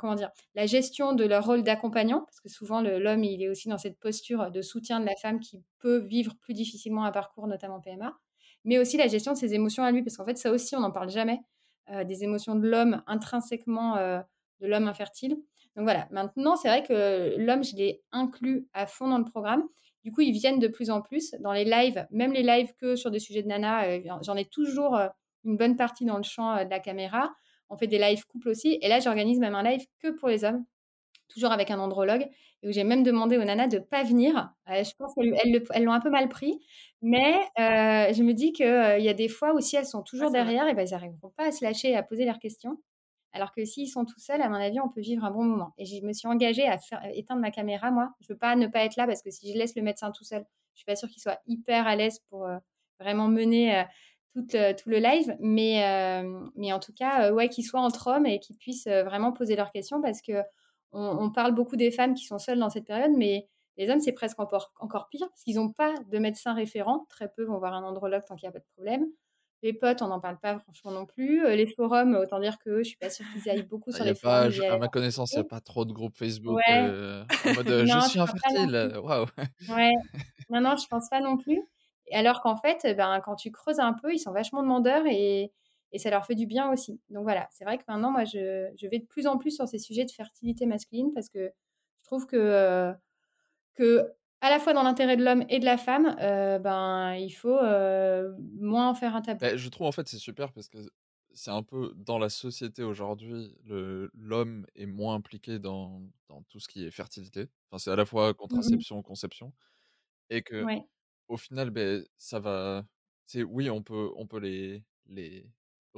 comment dire, la gestion de leur rôle d'accompagnant, parce que souvent l'homme il est aussi dans cette posture de soutien de la femme qui peut vivre plus difficilement un parcours, notamment PMA, mais aussi la gestion de ses émotions à lui, parce qu'en fait ça aussi on n'en parle jamais. Euh, des émotions de l'homme intrinsèquement euh, de l'homme infertile. Donc voilà, maintenant, c'est vrai que l'homme, je l'ai inclus à fond dans le programme. Du coup, ils viennent de plus en plus dans les lives, même les lives que sur des sujets de nana. Euh, j'en ai toujours une bonne partie dans le champ de la caméra. On fait des lives couples aussi. Et là, j'organise même un live que pour les hommes, toujours avec un andrologue, et où j'ai même demandé aux nanas de ne pas venir. je pense qu'elles l'ont un peu mal pris. Mais je me dis qu'il y a des fois où si elles sont toujours derrière, et ben, elles n'arriveront pas à se lâcher et à poser leurs questions. Alors que s'ils sont tout seuls, à mon avis, on peut vivre un bon moment. Et je me suis engagée à faire, éteindre ma caméra, moi. Je veux pas ne pas être là parce que si je laisse le médecin tout seul, je suis pas sûre qu'il soit hyper à l'aise pour euh, vraiment mener euh, tout, tout, le live. Mais, euh, mais en tout cas, ouais, qu'il soit entre hommes et qu'ils puissent vraiment poser leurs questions parce que on, parle beaucoup des femmes qui sont seules dans cette période, mais les hommes, c'est presque encore, encore pire parce qu'ils n'ont pas de médecin référent. Très peu vont voir un andrologue tant qu'il n'y a pas de problème. Les potes, on n'en parle pas franchement non plus. Les forums, autant dire que je suis pas sûre qu'ils aillent beaucoup sur les forums. à ma connaissance, il n'y a pas trop de groupes Facebook en mode [laughs] je suis infertile. Waouh. Ouais. Non, non, je pense pas non plus. Alors qu'en fait, ben, quand tu creuses un peu, ils sont vachement demandeurs et, et ça leur fait du bien aussi. Donc voilà, c'est vrai que maintenant, moi, je, je, vais de plus en plus sur ces sujets de fertilité masculine parce que je trouve que, que à la fois dans l'intérêt de l'homme et de la femme, euh, ben, il faut euh, moins en faire un tabou. Bah, je trouve en fait c'est super parce que c'est un peu dans la société aujourd'hui, l'homme est moins impliqué dans, dans, tout ce qui est fertilité. Enfin, c'est à la fois mmh contraception, conception, et que au final, ben, ça va. Oui, on peut, on peut les, les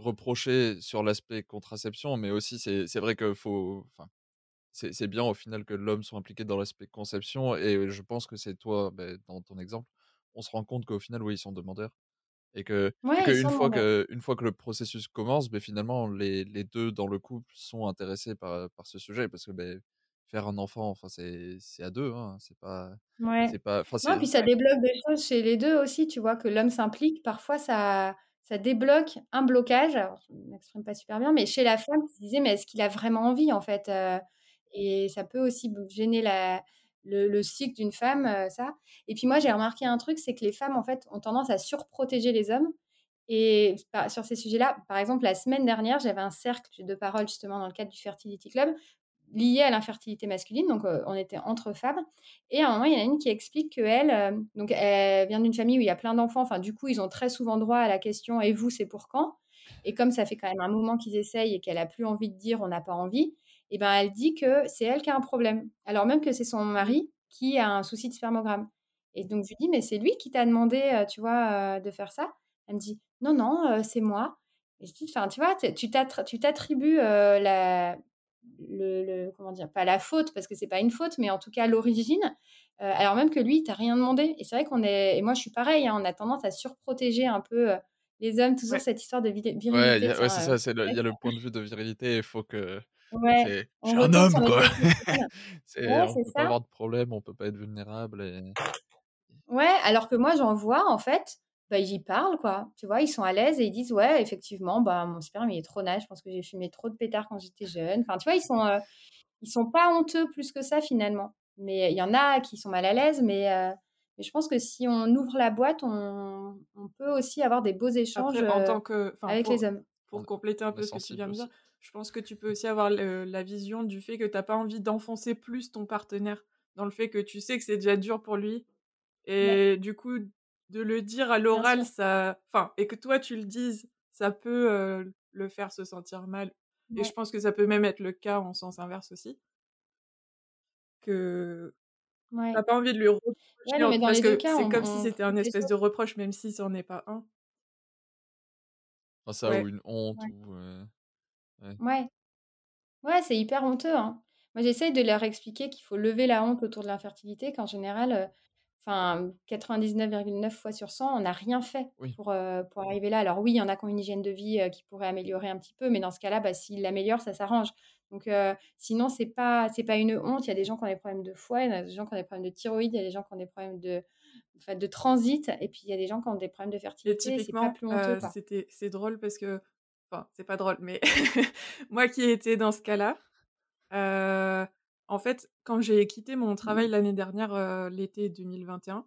reprocher sur l'aspect contraception, mais aussi c'est vrai qu'il faut. Enfin, c'est bien au final que l'homme soit impliqué dans l'aspect conception. Et je pense que c'est toi, bah, dans ton exemple, on se rend compte qu'au final, oui, ils sont demandeurs. Et que, une, fois que une fois que le processus commence, bah, finalement, les, les, deux dans le couple sont intéressés par, par ce sujet. Parce que bah, faire un enfant, enfin, c'est à deux. Hein, c'est pas. Ouais. Pas, non, puis ça débloque des choses chez les deux aussi. Tu vois que l'homme s'implique. Parfois, ça ça débloque un blocage. Je ne m'exprime pas super bien, mais chez la femme, qui se disait, mais est-ce qu'il a vraiment envie, en fait et ça peut aussi gêner la, le, cycle d'une femme, euh, ça. Et puis moi, j'ai remarqué un truc, c'est que les femmes, en fait, ont tendance à surprotéger les hommes. Et sur ces sujets-là, par exemple, la semaine dernière, j'avais un cercle de parole justement dans le cadre du Fertility Club lié à l'infertilité masculine. Donc, euh, on était entre femmes. Et à un moment, il y en a une qui explique qu'elle, euh, donc, elle vient d'une famille où il y a plein d'enfants. Enfin, du coup, ils ont très souvent droit à la question Et vous, c'est pour quand? Et comme ça fait quand même un moment qu'ils essayent et qu'elle a plus envie de dire On n'a pas envie, et ben elle dit que c'est elle qui a un problème, alors même que c'est son mari qui a un souci de spermogramme. Et donc je lui dis mais c'est lui qui t'a demandé, euh, tu vois, euh, de faire ça? Elle me dit non non c'est moi. Et je dis tu vois tu t'attribues la le, comment dire pas la faute parce que c'est pas une faute mais en tout cas l'origine alors même que lui il t'a rien demandé et c'est vrai qu'on est et moi je suis pareil hein, on a tendance à surprotéger un peu les hommes toujours cette histoire de virilité ouais, c'est ça il y a le point de vue de virilité il faut que Ouais, je suis un homme, quoi. [laughs] c'est, on peut pas avoir de problème, on peut pas être vulnérable. Et... Ouais, alors que moi, j'en vois, en fait, bah, ils y parlent, quoi. Tu vois, ils sont à l'aise et ils disent, ouais, effectivement, bah, mon sperme, il est trop nage, je pense que j'ai fumé trop de pétards quand j'étais jeune. Enfin, tu vois, ils sont, euh, ils sont pas honteux plus que ça, finalement. Mais il y en a qui sont mal à l'aise, mais, euh, mais je pense que si on ouvre la boîte, on, on peut aussi avoir des beaux échanges en tant que, avec les hommes. Pour compléter un peu ce que tu viens de dire, je pense que tu peux aussi avoir la vision du fait que tu n'as pas envie d'enfoncer plus ton partenaire dans le fait que tu sais que c'est déjà dur pour lui. Et du coup, de le dire à l'oral, ça. Enfin, et que toi tu le dises, ça peut le faire se sentir mal. Et je pense que ça peut même être le cas en sens inverse aussi. Que. Ouais. T'as pas envie de lui reprocher. parce que c'est comme si c'était un espèce de reproche, même si ce n'en est pas un. Enfin, ça, ou une honte, ou. Ouais. Ouais, c'est hyper honteux, hein. Moi, j'essaye de leur expliquer qu'il faut lever la honte autour de l'infertilité, qu'en général, euh, enfin, 99,9 fois sur 100, on n'a rien fait pour, euh, pour arriver là. Alors oui, il y en a qui ont une hygiène de vie euh, qui pourrait améliorer un petit peu, mais dans ce cas-là, bah, s'ils l'améliorent, ça s'arrange. Donc sinon, c'est pas c'est pas une honte. Il y a des gens qui ont des problèmes de foie, il y a des gens qui ont des problèmes de thyroïde, il y a des gens qui ont des problèmes de, de transit, et puis il y a des gens qui ont des problèmes de fertilité. C'est pas plus honteux, c'était c'est drôle parce que Enfin, c'est pas drôle, mais [laughs] moi qui ai été dans ce cas-là, euh, en fait, quand j'ai quitté mon travail mmh. l'année dernière, euh, l'été 2021,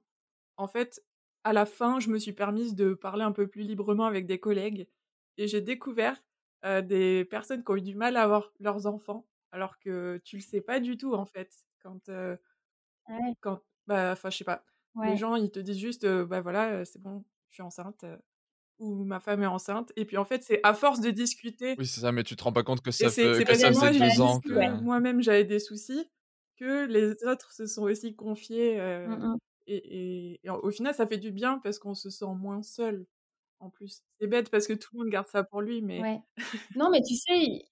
en fait, à la fin, je me suis permise de parler un peu plus librement avec des collègues et j'ai découvert euh, des personnes qui ont eu du mal à avoir leurs enfants alors que tu le sais pas du tout en fait quand, quand bah, enfin je sais pas. Les gens ils te disent juste, «Bah voilà, c'est bon, je suis enceinte», ou «Ma femme est enceinte» et puis en fait c'est à force de discuter Oui c'est ça, mais tu te rends pas compte que ça fait que ça faisait 2 ans que moi-même j'avais des soucis, que les autres se sont aussi confiés, mmh et et au final ça fait du bien parce qu'on se sent moins seul, en plus. C'est bête parce que tout le monde garde ça pour lui mais Ouais. [laughs] Non mais tu sais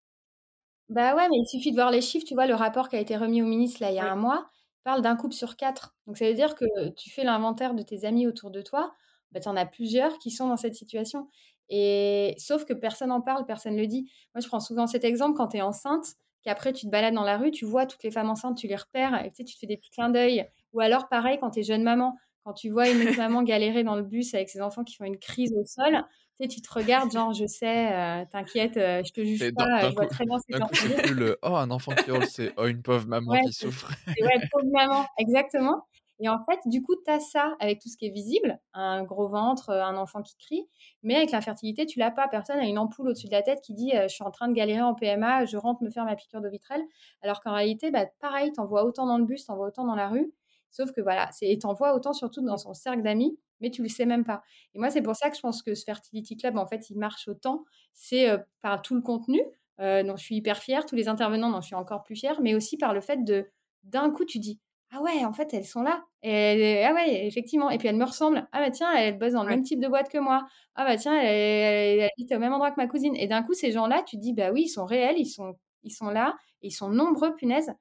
bah, ouais, mais il suffit de voir les chiffres, tu vois? Le rapport qui a été remis au ministre là, il y a Ouais. 1 mois, parle d'un couple sur 4. Donc ça veut dire que tu fais l'inventaire de tes amis autour de toi, bah, tu en as plusieurs qui sont dans cette situation et sauf que personne en parle, personne le dit. Moi, je prends souvent cet exemple quand tu es enceinte, qu'après tu te balades dans la rue, tu vois toutes les femmes enceintes, tu les repères et tu sais, tu te fais des petits clins d'œil ou alors pareil quand tu es jeune maman, quand tu vois une autre maman [laughs] galérer dans le bus avec ses enfants qui font une crise au sol, tu sais, tu te regardes genre: «Je sais, heu, t'inquiète, heu, je te juge Et pas, d'un je vois très bien ce que d'un tu coup c'est plus le: «Oh un enfant qui hurle», c'est: «Oh une pauvre maman Ouais, qui souffre». ouais, pauvre maman, exactement et en fait, du coup, tu as ça avec tout ce qui est visible, un gros ventre, un enfant qui crie, mais avec l'infertilité, tu l'as pas. Personne a une ampoule au-dessus de la tête qui dit: «Je suis en train de galérer en PMA, je rentre me faire ma piqûre Dovitrel». Alors qu'en réalité, bah, pareil, tu en vois autant dans le bus, tu en vois autant dans la rue, sauf que voilà, et tu en vois autant surtout dans son cercle d'amis, mais tu le sais même pas et moi, c'est pour ça que je pense que ce Fertility Club, en fait, il marche autant. C'est, heu, par tout le contenu, dont je suis hyper fière, tous les intervenants dont je suis encore plus fière, mais aussi par le fait de d'un coup, tu dis: «Ah ouais, en fait, elles sont là et ah ouais, effectivement et puis elles me ressemblent. Ah bah tiens, elles bossent dans le Ouais. même type de boîte que moi. Ah bah tiens, elle elle habite au même endroit que ma cousine» et d'un coup, ces gens-là, tu te dis: «Bah oui, ils sont réels, ils sont ils sont là et ils sont nombreux, punaise»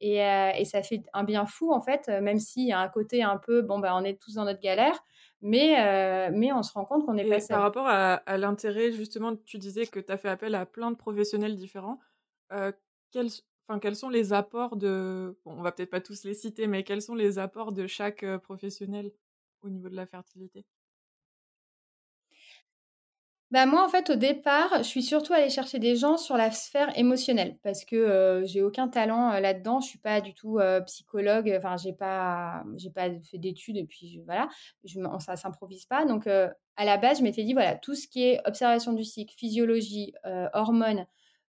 et heu et ça fait un bien fou, en fait, même s'il y a un côté un peu, bon, bah, on est tous dans notre galère, mais mais on se rend compte qu'on pas Et par rapport à à l'intérêt justement, tu disais que tu as fait appel à plein de professionnels différents, quels quels sont les apports de on va peut-être pas tous les citer, mais quels sont les apports de chaque, professionnel au niveau de la fertilité? Bah, moi, en fait, au départ, je suis surtout allée chercher des gens sur la sphère émotionnelle parce que, j'ai aucun talent, là-dedans. Je suis pas du tout, psychologue, enfin, j'ai pas fait d'études et puis je voilà, s'improvise pas donc à la base, je m'étais dit: «Voilà, tout ce qui est observation du cycle, physiologie, hormones,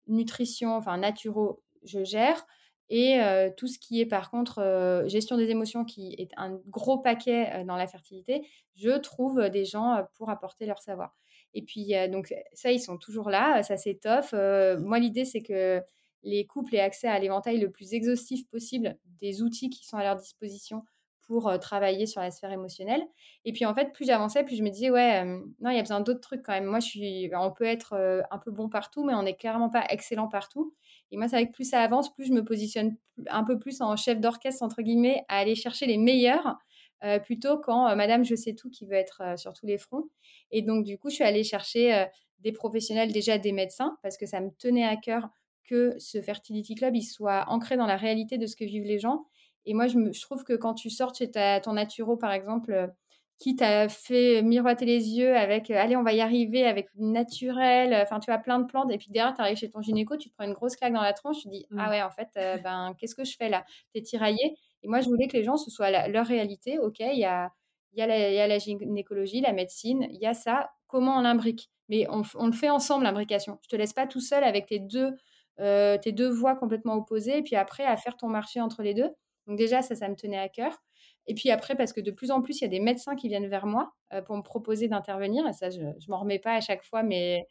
nutrition, enfin naturo, je gère et tout ce qui est par contre, gestion des émotions qui est un gros paquet, dans la fertilité, je trouve des gens, pour apporter leur savoir» et puis, donc ça, ils sont toujours là, ça s'étoffe, moi, l'idée, c'est que les couples aient accès à l'éventail le plus exhaustif possible des outils qui sont à leur disposition pour, travailler sur la sphère émotionnelle et puis, en fait, plus j'avançais, plus je me disais: «Ouais, non, il y a besoin d'autres trucs quand même». Moi, je suis on peut être, un peu bon partout, mais on n'est clairement pas excellent partout et moi, c'est vrai que plus ça avance, plus je me positionne un peu plus en «chef d'orchestre» entre guillemets, à aller chercher les meilleurs, heu, plutôt qu'en, heu, madame je sais tout qui veut être, heu, sur tous les fronts. Et donc du coup, je suis allée chercher, des professionnels, déjà des médecins parce que ça me tenait à cœur que ce Fertility Club, il soit ancré dans la réalité de ce que vivent les gens. Et moi, je me trouve que quand tu sors chez ta ton naturo, par exemple, qui t'a fait miroiter les yeux avec, heu: «Allez, on va y arriver avec naturel», enfin, tu vois, plein de plantes et puis derrière, tu arrives chez ton gynéco, tu te prends une grosse claque dans la tronche, tu te dis: «Ah Mmh. ouais, en fait, heu, ben, [laughs] qu'est-ce que je fais là?» Tu es tiraillée et moi, je voulais que les gens, ce soit la leur réalité. OK, il y a il y a la il y a la gynécologie, la médecine, il y a ça, comment on l'imbrique? Mais on on le fait ensemble l'imbrication. Je te laisse pas tout seul avec tes 2, heu, tes 2 voies complètement opposées et puis après à faire ton marché entre les 2 donc déjà ça, ça me tenait à cœur et puis après parce que de plus en plus, il y a des médecins qui viennent vers moi, heu, pour me proposer d'intervenir. Et ça, je je m'en remets pas à chaque fois mais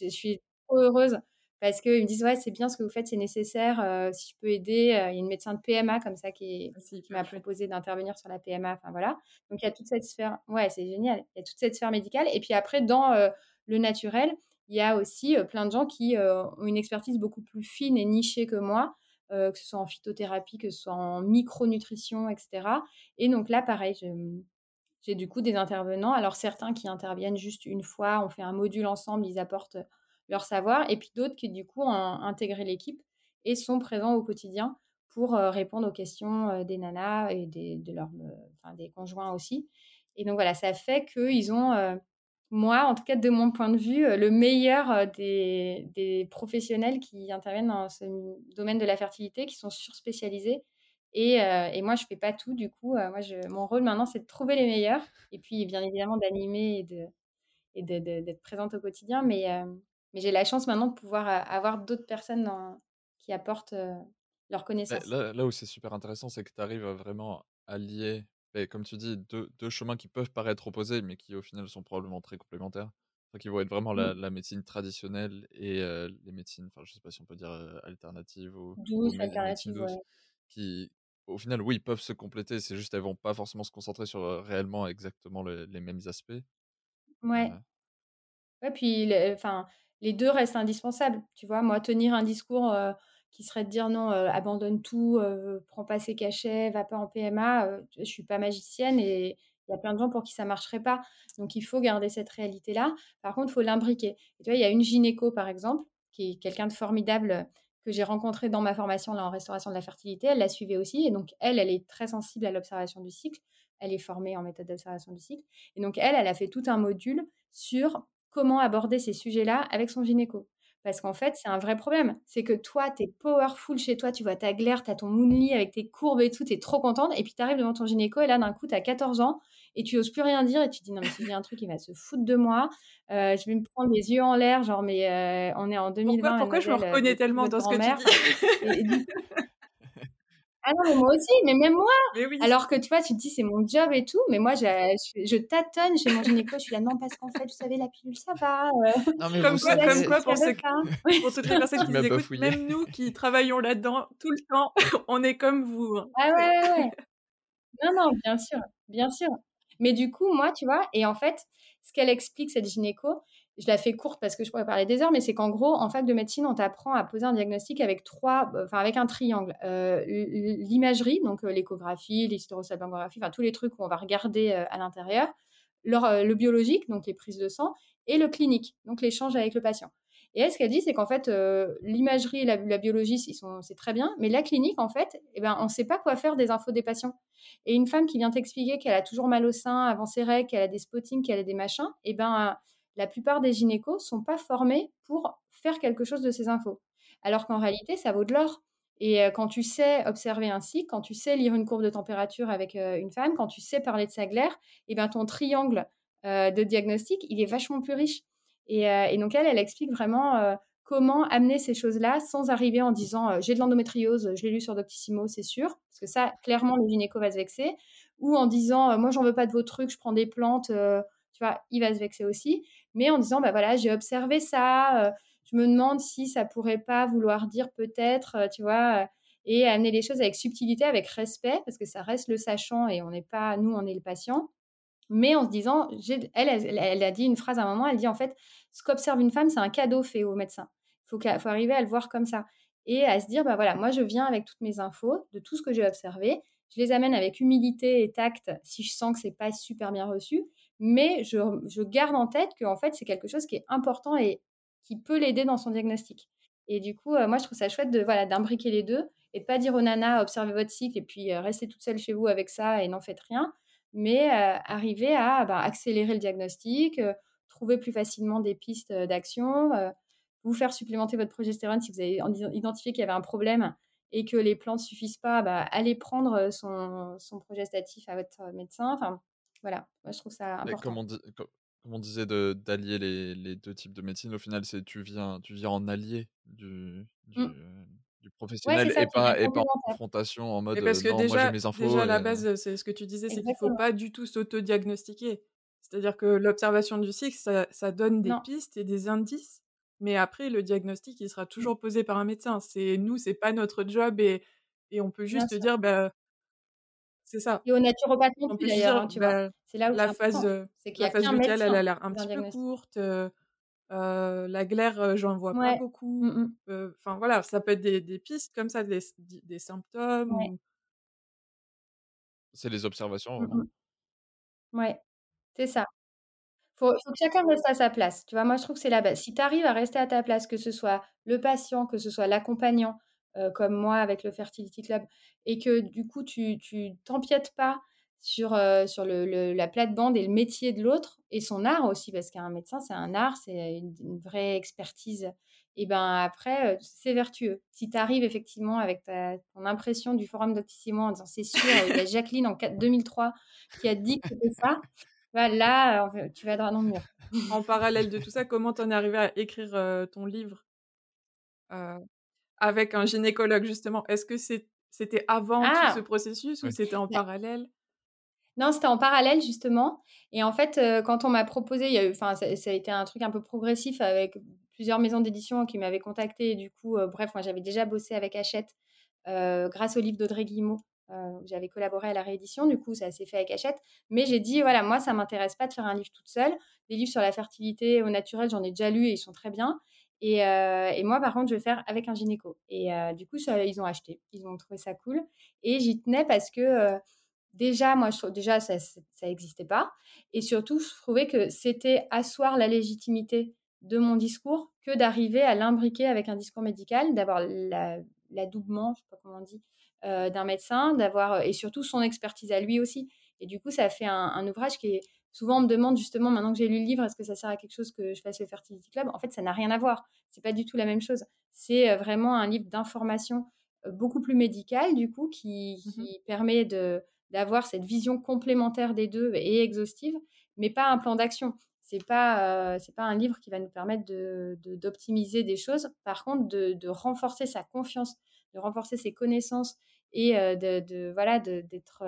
je suis trop heureuse parce qu'ils me disent: «Ouais, c'est bien ce que vous faites, c'est nécessaire, heu, si je peux aider», heu, il y a une médecin de PMA comme ça qui Ah, qui m'a proposé d'intervenir sur la PMA, enfin voilà, donc il y a toute cette sphère ouais, c'est génial. Il y a toute cette sphère médicale. Et puis après dans, le naturel, il y a aussi, plein de gens qui, ont une expertise beaucoup plus fine et nichée que moi, heu, que ce soit en phytothérapie, que ce soit en micronutrition et cetera. Et donc là, pareil, mmh, j'ai du coup des intervenants, alors certains qui interviennent juste 1 fois, on fait un module ensemble, ils apportent leur savoir. Et puis d'autres qui du coup ont intégré l'équipe et sont présents au quotidien pour, heu, répondre aux questions, heu, des nanas et des de leurs, heu, enfin des conjoints aussi. Et donc voilà, ça fait qu'ils ont, moi, en tout cas de mon point de vue, heu, le meilleur, heu, des des professionnels qui interviennent dans ce domaine de la fertilité, qui sont surspécialisés et heu et moi, je fais pas tout du coup, moi je mon rôle maintenant, c'est de trouver les meilleurs et puis bien évidemment d'animer et de et de de d'être présente au quotidien mais mais j'ai la chance maintenant de pouvoir avoir d'autres personnes dans qui apportent leur connaissance. là, là où c'est super intéressant, c'est que tu arrives à vraiment beh, comme tu dis, deux, deux chemins qui peuvent paraître opposés, mais qui au final sont probablement très complémentaires. qui vont être vraiment la, Mmh. la médecine traditionnelle et les médecines, enfin je sais pas si on peut dire alternatives ou, Douce, ou médecine alternative, douce, ouais. qui au final, oui, peuvent se compléter, c'est juste elles vont pas forcément se concentrer sur réellement exactement les mêmes aspects. Ouais. Ouais, puis enfin, les 2 restent indispensables, tu vois? Moi, tenir un discours, qui serait de dire: «Non, abandonne tout, prends pas ces cachets, va pas en PMA», je suis pas magicienne et il y a plein de gens pour qui ça marcherait pas. Donc il faut garder cette réalité-là. Par contre, il faut l'imbriquer. Et tu vois, il y a une gynéco, par exemple, qui est quelqu'un de formidable, que j'ai rencontré dans ma formation, là, en restauration de la fertilité. Elle la suivait aussi et donc elle, elle est très sensible à l'observation du cycle. Elle est formée en méthode d'observation du cycle et donc elle, elle a fait tout un module sur comment aborder ces sujets-là avec son gynéco. Parce qu'en fait, c'est un vrai problème. C'est que toi, tu es powerful chez toi, tu vois ta glaire, tu as ton moonly avec tes courbes et tout, tu es trop contente. Et puis tu arrives devant ton gynéco et là, d'un coup, tu as 14 ans et tu oses plus rien dire et tu te dis non, mais si un truc, il va se foutre de moi. Euh, je vais me prendre les yeux en l'air, genre, mais euh, on est en 2020. Pourquoi, pourquoi je me euh, reconnais tellement dans ce que tu dis? Ah non, mais moi aussi, mais même moi. Alors que tu vois, tu te dis c'est mon job et tout, mais moi je, je, tâtonne chez mon gynéco, je suis là non parce qu'en fait, vous savez, la pilule ça va. Euh. Non, mais comme, quoi, comme quoi, pour, pour toutes les personnes qui nous écoutent, même nous qui travaillons là-dedans tout le temps, [laughs] on est comme vous. Hein. Ah ouais, ouais, ouais. Non, non, bien sûr, bien sûr. Mais du coup, moi, tu vois, et en fait, ce qu'elle explique, cette gynéco, je la fais courte parce que je pourrais parler des heures, mais c'est qu'en gros, en fac de médecine, on t'apprend à poser un diagnostic avec trois, euh, enfin avec un triangle. Euh, l'imagerie, donc euh, l'échographie, l'hystérosalpingographie, enfin tous les trucs où on va regarder à l'intérieur, le biologique, donc les prises de sang, et le clinique, donc l'échange avec le patient. Et elle, ce qu'elle dit, c'est qu'en fait, l'imagerie et la, biologie, c'est très bien, mais la clinique, en fait, eh ben, on ne sait pas quoi faire des infos des patients. Et une femme qui vient t'expliquer qu'elle a toujours mal au sein avant ses règles, qu'elle a des spottings, qu'elle a des machins, eh ben, la plupart des gynécos sont pas formés pour faire quelque chose de ces infos. Alors qu'en réalité, ça vaut de l'or. Et quand tu sais observer un cycle, quand tu sais lire une courbe de température avec une femme, quand tu sais parler de sa glaire, et ben ton triangle de diagnostic, il est vachement plus riche. Et, donc elle, elle explique vraiment comment amener ces choses-là sans arriver en disant j'ai de l'endométriose, je l'ai lu sur Doctissimo, c'est sûr, parce que ça, clairement, le gynéco va se vexer, ou en disant moi, j'en veux pas de vos trucs, je prends des plantes, tu vois, il va se vexer aussi mais en disant, bah voilà, j'ai observé ça, euh, je me demande si ça pourrait pas vouloir dire peut-être, euh, tu vois, euh, et amener les choses avec subtilité, avec respect, parce que ça reste le sachant et on n'est pas, nous, on est le patient. Mais en se disant, elle, elle, a dit une phrase à un moment, elle dit en fait, ce qu'observe une femme, c'est un cadeau fait au médecin. Il faut, faut arriver à le voir comme ça. Et à se dire, bah voilà, moi je viens avec toutes mes infos de tout ce que j'ai observé, je les amène avec humilité et tact si je sens que c'est pas super bien reçu mais je, garde en tête que en fait, c'est quelque chose qui est important et qui peut l'aider dans son diagnostic. Et du coup, euh, moi, je trouve ça chouette de voilà d'imbriquer les deux et de pas dire aux nanas observez votre cycle et puis euh, restez toute seule chez vous avec ça et n'en faites rien, mais euh, arriver à bah, accélérer le diagnostic, trouver plus facilement des pistes d'action, vous faire supplémenter votre progestérone si vous avez identifié qu'il y avait un problème et que les plantes suffisent pas, bah, allez prendre son, progestatif à votre médecin. Enfin, voilà, moi je trouve ça important. Comme on, comme, on disait d'allier les, les, deux types de médecine, au final, c'est tu viens, tu viens en allié du, du, mmh. du professionnel et, pas, et pas en confrontation en mode parce que non, déjà, moi j'ai mes infos. Déjà, à la base, c'est ce que tu disais, c'est qu'il ne faut pas du tout s'auto-diagnostiquer. C'est-à-dire que l'observation du cycle, ça, ça donne des pistes et des indices, mais après, le diagnostic, il sera mmh. toujours posé par un médecin. C'est nous, c'est pas notre job et, et on peut juste dire, bah, c'est ça. Et au naturopathe non plus d'ailleurs, hein, tu vois. Bah, c'est là où la phase, c'est qu'il y a la phase lutéale, elle a l'air un petit peu courte. Euh, euh, la glaire, j'en vois pas beaucoup. Mmh enfin voilà, ça peut être des, des, pistes comme ça, des, des symptômes. Ou... C'est les observations, mmh vraiment. Ouais, c'est ça. Faut, faut que chacun reste à sa place. Tu vois, moi je trouve que c'est la base. Si tu arrives à rester à ta place, que ce soit le patient, que ce soit l'accompagnant, euh, comme moi avec le Fertility Club, et que du coup, tu t'empiètes pas sur, euh, sur le, la plate-bande et le métier de l'autre, et son art aussi, parce qu'un médecin, c'est un art, c'est une, vraie expertise. Et ben après, euh, c'est vertueux. Si tu arrives effectivement avec ta, ton impression du forum d'Octissimo en disant c'est sûr, il y a [laughs] Jacqueline en 2003 qui a dit que c'était ça, bah là, tu vas dans le mur. En parallèle de tout ça, comment t'en es arrivé à écrire ton livre? Avec un gynécologue justement. Est-ce que c'était avant tout ah! ce processus ou c'était en bah parallèle? Non, c'était en parallèle justement. Et en fait, quand on m'a proposé, il y a eu, enfin, ça, a été un truc un peu progressif avec plusieurs maisons d'édition qui m'avaient contacté. Et du coup, bref, moi j'avais déjà bossé avec Hachette grâce au livre d'Audrey Guillemot. j'avais collaboré à la réédition, du coup ça s'est fait avec Hachette. Mais j'ai dit, voilà, moi ça m'intéresse pas de faire un livre toute seule. Des livres sur la fertilité au naturel, j'en ai déjà lu et ils sont très bien. Et, et, moi, par contre, je vais faire avec un gynéco. Et du coup, ils ont acheté. Ils ont trouvé ça cool. Et j'y tenais parce que déjà, moi, déjà, ça n'existait pas. Et surtout, je trouvais que c'était asseoir la légitimité de mon discours que d'arriver à l'imbriquer avec un discours médical, d'avoir l'adoubement, je sais pas comment on dit, euh, d'un médecin, d'avoir et surtout son expertise à lui aussi. Et du coup, ça fait un, ouvrage qui est souvent on me demande justement maintenant que j'ai lu le livre, est-ce que ça sert à quelque chose que je fasse le Fertility Club? En fait, ça n'a rien à voir. C'est pas du tout la même chose. C'est euh, vraiment un livre d'information euh, beaucoup plus médical du coup qui, mmh qui permet de d'avoir cette vision complémentaire des deux et exhaustive, mais pas un plan d'action. C'est pas euh, c'est pas un livre qui va nous permettre de, d'optimiser des choses. Par contre, de, de, renforcer sa confiance, de renforcer ses connaissances et euh, de, de, voilà d'être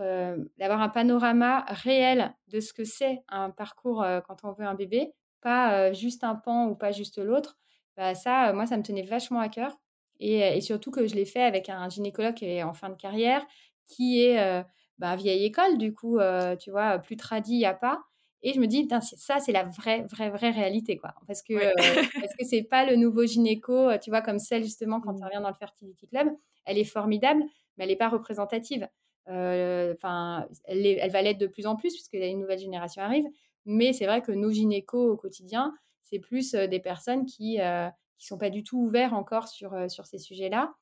euh, d'avoir un panorama réel de ce que c'est un parcours quand on veut un bébé, pas juste un pan ou pas juste l'autre. Bah ça, moi, ça me tenait vachement à cœur. Et, et, surtout que je l'ai fait avec un gynécologue qui est en fin de carrière, qui est bah, vieille école, du coup, tu vois, plus tradit, il n'y a pas. Et je me dis, ça, c'est la vraie, vraie, vraie réalité, quoi. Parce que ce [laughs] parce que c'est pas le nouveau gynéco, tu vois, comme celle, justement, quand on mmh. revient dans le Fertility Club. Elle est formidable, mais elle n'est pas représentative. Enfin, elle, elle, va l'être de plus en plus, puisque une nouvelle génération arrive. Mais c'est vrai que nos gynécos au quotidien, c'est plus des personnes qui ne sont pas du tout ouverts encore sur, sur ces sujets-là.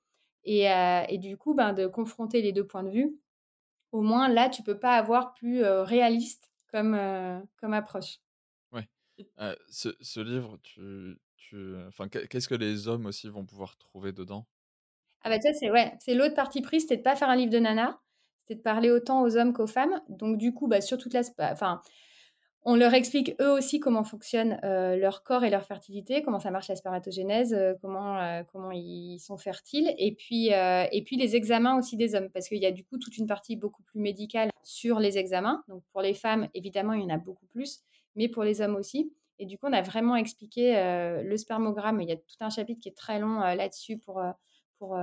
Euh, et, du coup, ben, de confronter les deux points de vue, au moins là, tu peux pas avoir plus euh, réaliste comme, euh, comme approche. Ouais. Ce, ce, livre, tu, tu... Enfin, qu'est-ce que les hommes aussi vont pouvoir trouver dedans? Ah bah ça, c'est ouais, c'est l'autre partie prise, c'était de pas faire un livre de nana, c'était de parler autant aux hommes qu'aux femmes. Donc du coup, bah, sur toute la... Enfin, on leur explique eux aussi comment fonctionne euh, leur corps et leur fertilité, comment ça marche la spermatogénèse, euh, comment, euh, comment ils sont fertiles, et puis, et puis les examens aussi des hommes, parce qu'il y a du coup toute une partie beaucoup plus médicale sur les examens. Donc pour les femmes, évidemment, il y en a beaucoup plus, mais pour les hommes aussi. Et du coup, on a vraiment expliqué le spermogramme. Il y a tout un chapitre qui est très long là-dessus pour, pour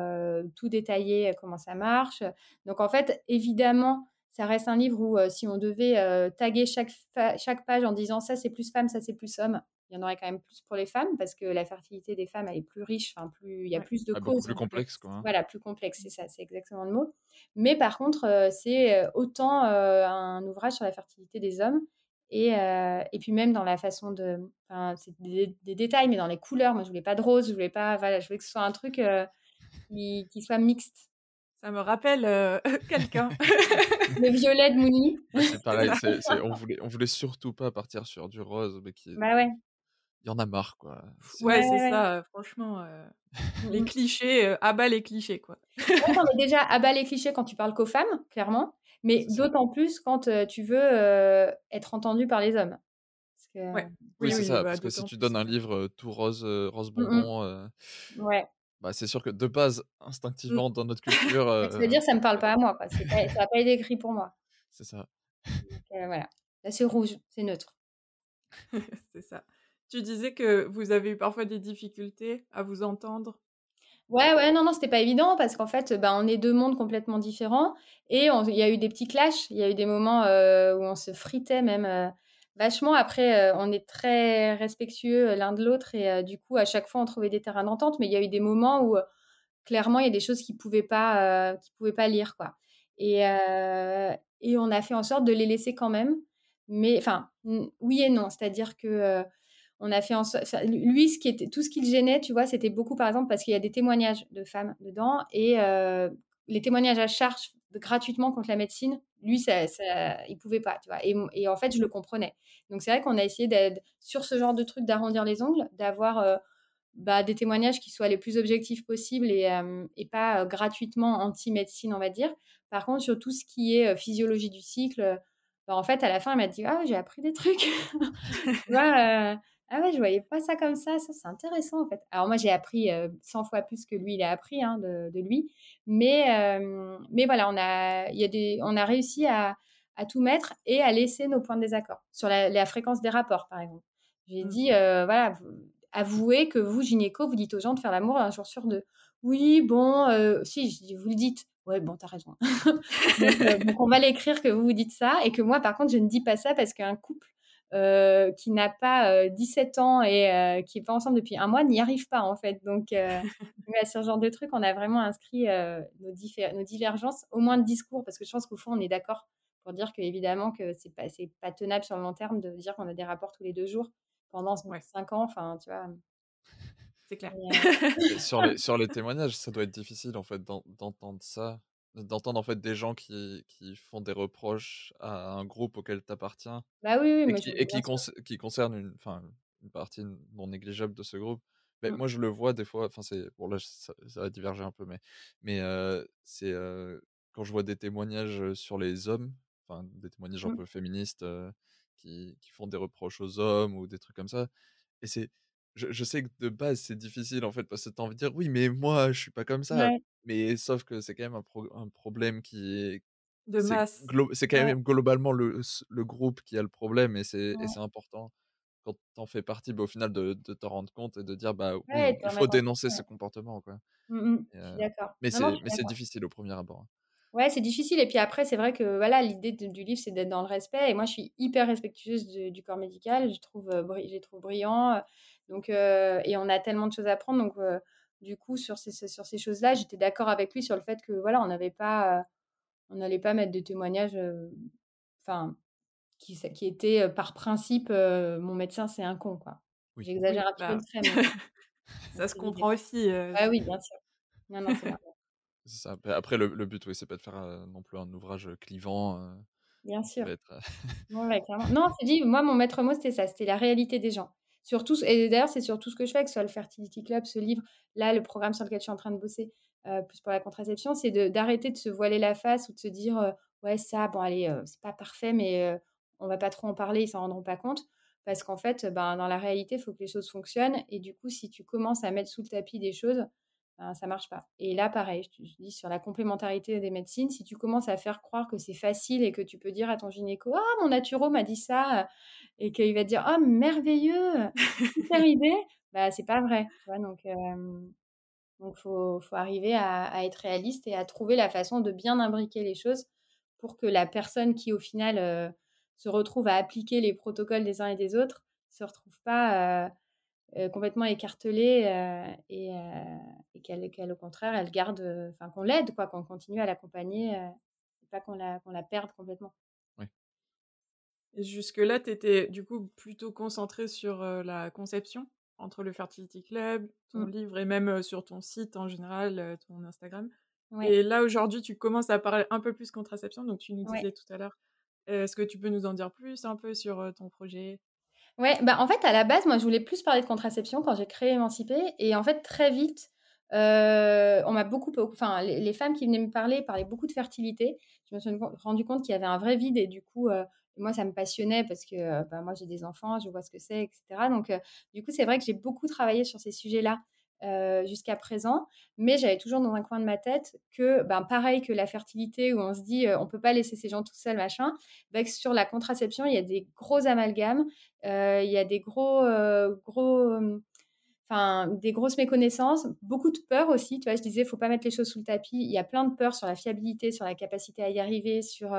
tout détailler comment ça marche. Donc en fait, évidemment, ça reste un livre où si on devait taguer chaque, chaque page en disant ça c'est plus femme, ça c'est plus homme, il y en aurait quand même plus pour les femmes parce que la fertilité des femmes elle est plus riche, enfin plus il y a plus de causes. plus complexe quoi. Hein. Voilà, plus complexe, c'est ça, c'est exactement le mot. Mais par contre, c'est autant un ouvrage sur la fertilité des hommes et, et puis même dans la façon de, enfin c'est des, détails, mais dans les couleurs. Moi je voulais pas de rose, je voulais pas, voilà, je voulais que ce soit un truc qui, qui soit mixte. Ça me rappelle [laughs] quelqu'un. le violet de Mouni. c'est pareil, [laughs] on, voulait, on voulait surtout pas partir sur du rose, mais qui. Bah ouais. Il y en a marre, quoi. Ouais, c'est ça, franchement. [laughs] les clichés, abat les clichés, quoi. ouais, déjà, abat les clichés quand tu parles qu'aux femmes, clairement. Mais d'autant plus quand tu veux être entendu par les hommes. Ouais. Oui, c'est ça, bah, parce que si tu donnes un livre tout rose, rose mmh bonbon. Ouais. Bah, c'est sûr que de base, mmh. instinctivement, dans notre [laughs] culture. Euh... C'est-à-dire, ça ne me parle pas à moi. Quoi. Pas, ça n'a pas été écrit pour moi. [laughs] C'est ça. voilà. Là, c'est rouge, c'est neutre. [laughs] c'est ça. Tu disais que vous avez eu parfois des difficultés à vous entendre? Ouais, ouais, non, non, c'était pas évident parce qu'en fait, bah, on est deux mondes complètement différents et il y a eu des petits clashs. Il y a eu des moments euh, où on se fritait même. Vachement. Après, euh, on est très respectueux euh, l'un de l'autre et euh, du coup, à chaque fois, on trouvait des terrains d'entente. Mais il y a eu des moments où clairement, il y a des choses qu'ils pouvaient pas, pouvaient pas lire, quoi. Et, et on a fait en sorte de les laisser quand même. Mais enfin, oui et non. C'est-à-dire que on a fait en sorte. Lui, ce qui était, tout ce qui le gênait, tu vois, c'était beaucoup, par exemple, parce qu'il y a des témoignages de femmes dedans et les témoignages à charge gratuitement contre la médecine, lui, ça, ça, il pouvait pas, tu vois. Et, en fait, je le comprenais. Donc, c'est vrai qu'on a essayé d'être sur ce genre de truc, d'arrondir les ongles, d'avoir euh, bah, des témoignages qui soient les plus objectifs possibles et, pas gratuitement anti-médecine, on va dire. Par contre, sur tout ce qui est physiologie du cycle, bah, en fait, à la fin, elle m'a dit Ah, j'ai appris des trucs. [laughs] tu vois, Ah ouais, je voyais pas ça comme ça. Ça, c'est intéressant en fait. Alors moi, j'ai appris 100 fois plus que lui, il a appris hein, de, de, lui. Mais, mais voilà, on a, y a des, on a réussi à, à, tout mettre et à laisser nos points de désaccord sur la, la fréquence des rapports, par exemple. J'ai mmh. dit, voilà, avouez que vous, gynéco, vous dites aux gens de faire l'amour un jour sur deux. Oui, bon, si, je dis, vous le dites. Ouais, bon, t'as raison. [laughs] donc, donc, on va l'écrire que vous vous dites ça et que moi, par contre, je ne dis pas ça parce qu'un couple euh, qui n'a pas 17 euh, ans et euh, qui n'est pas ensemble depuis un mois n'y arrive pas en fait. Donc [laughs] sur ce genre de truc, on a vraiment inscrit nos, nos, divergences au moins de discours parce que je pense qu'au fond on est d'accord pour dire que évidemment que c'est pas c'est pas tenable sur le long terme de dire qu'on a des rapports tous les deux jours pendant 5 ans. Enfin tu vois. C'est clair. sur, les, [laughs] sur les témoignages, ça doit être difficile en fait d'entendre ça d'entendre en fait des gens qui, qui, font des reproches à un groupe auquel tu appartiens bah oui, oui, et, qui, et qui, qui, concerne une, une partie non négligeable de ce groupe. Mais mmh. Moi, je le vois des fois, enfin, c'est bon, là, ça, va diverger un peu, mais, mais c'est quand je vois des témoignages sur les hommes, enfin, des témoignages un mmh. peu féministes qui, qui font des reproches aux hommes ou des trucs comme ça, et c'est je, sais que de base, c'est difficile en fait, parce que tu as envie de dire oui, mais moi, je suis pas comme ça. Mais sauf que c'est quand même un, un, problème qui est. De masse. C'est quand même globalement le, le, groupe qui a le problème et c'est important quand tu en fais partie, bah, au final, de, de t'en rendre compte et de dire bah oui, il faut dénoncer ce comportement. Quoi. Mmh, mmh, d'accord. Mais c'est difficile au premier abord. Hein. Ouais, c'est difficile. Et puis après, c'est vrai que voilà, l'idée du livre, c'est d'être dans le respect. Et moi, je suis hyper respectueuse du corps médical. Je trouve, je les trouve brillants. Donc, et on a tellement de choses à apprendre. Donc, du coup, sur ces, sur ces choses-là, j'étais d'accord avec lui sur le fait que voilà, on n'avait pas, on n'allait pas mettre des témoignages, enfin, qui, qui étaient par principe, mon médecin, c'est un con, quoi. J'exagère un peu bah, le [laughs] Ça se comprend aussi. Ah oui, bien sûr. Non, non, c'est ça. Après, le, le but, oui, c'est pas de faire non plus un ouvrage clivant. Bien sûr. [laughs] Non, non c'est dit, moi, mon maître mot, c'était ça, c'était la réalité des gens. Surtout, et d'ailleurs, c'est surtout ce que je fais, que ce soit le Fertility Club, ce livre, là, le programme sur lequel je suis en train de bosser, plus pour la contraception, c'est d'arrêter de, se voiler la face ou de se dire, ouais, ça, bon, allez, c'est pas parfait, mais on va pas trop en parler, ils s'en rendront pas compte. Parce qu'en fait, ben, dans la réalité, il faut que les choses fonctionnent. Et du coup, si tu commences à mettre sous le tapis des choses, ben, ça marche pas. Et là, pareil, je, te dis sur la complémentarité des médecines, si tu commences à faire croire que c'est facile et que tu peux dire à ton gynéco, ah, mon naturo m'a dit ça, et qu'il va te dire, oh, merveilleux, super [laughs] idée, bah, c'est pas vrai. Tu vois, donc, donc faut, faut arriver à, être réaliste et à trouver la façon de bien imbriquer les choses pour que la personne qui, au final, se retrouve à appliquer les protocoles des uns et des autres se retrouve pas euh, complètement écartelée euh, et, euh, et qu'elle, au contraire, elle garde, enfin qu'on l'aide, quoi, qu'on continue à l'accompagner, pas qu'on la, qu'on la perde complètement. Et jusque-là, tu étais du coup plutôt concentrée sur la conception entre le Fertility Club, ton mmh. livre et même sur ton site en général, ton Instagram. Et là, aujourd'hui, tu commences à parler un peu plus contraception, donc tu nous disais tout à l'heure. Est-ce que tu peux nous en dire plus un peu sur ton projet? Ouais, bah en fait, à la base, moi, je voulais plus parler de contraception quand j'ai créé Émancipé. Et en fait, très vite, euh, on m'a beaucoup, enfin, les, femmes qui venaient me parler parlaient beaucoup de fertilité. Je me suis rendu compte qu'il y avait un vrai vide et du coup, euh, moi, ça me passionnait parce que bah, moi, j'ai des enfants, je vois ce que c'est, etc. Donc, du coup, c'est vrai que j'ai beaucoup travaillé sur ces sujets-là jusqu'à présent, mais j'avais toujours dans un coin de ma tête que, ben, pareil que la fertilité, où on se dit euh, on peut pas laisser ces gens tout seuls, machin, ben, sur la contraception, il y a des gros amalgames, il y a des gros, gros, enfin, des grosses méconnaissances, beaucoup de peur aussi. Tu vois, je disais, faut pas mettre les choses sous le tapis. Il y a plein de peurs sur la fiabilité, sur la capacité à y arriver, sur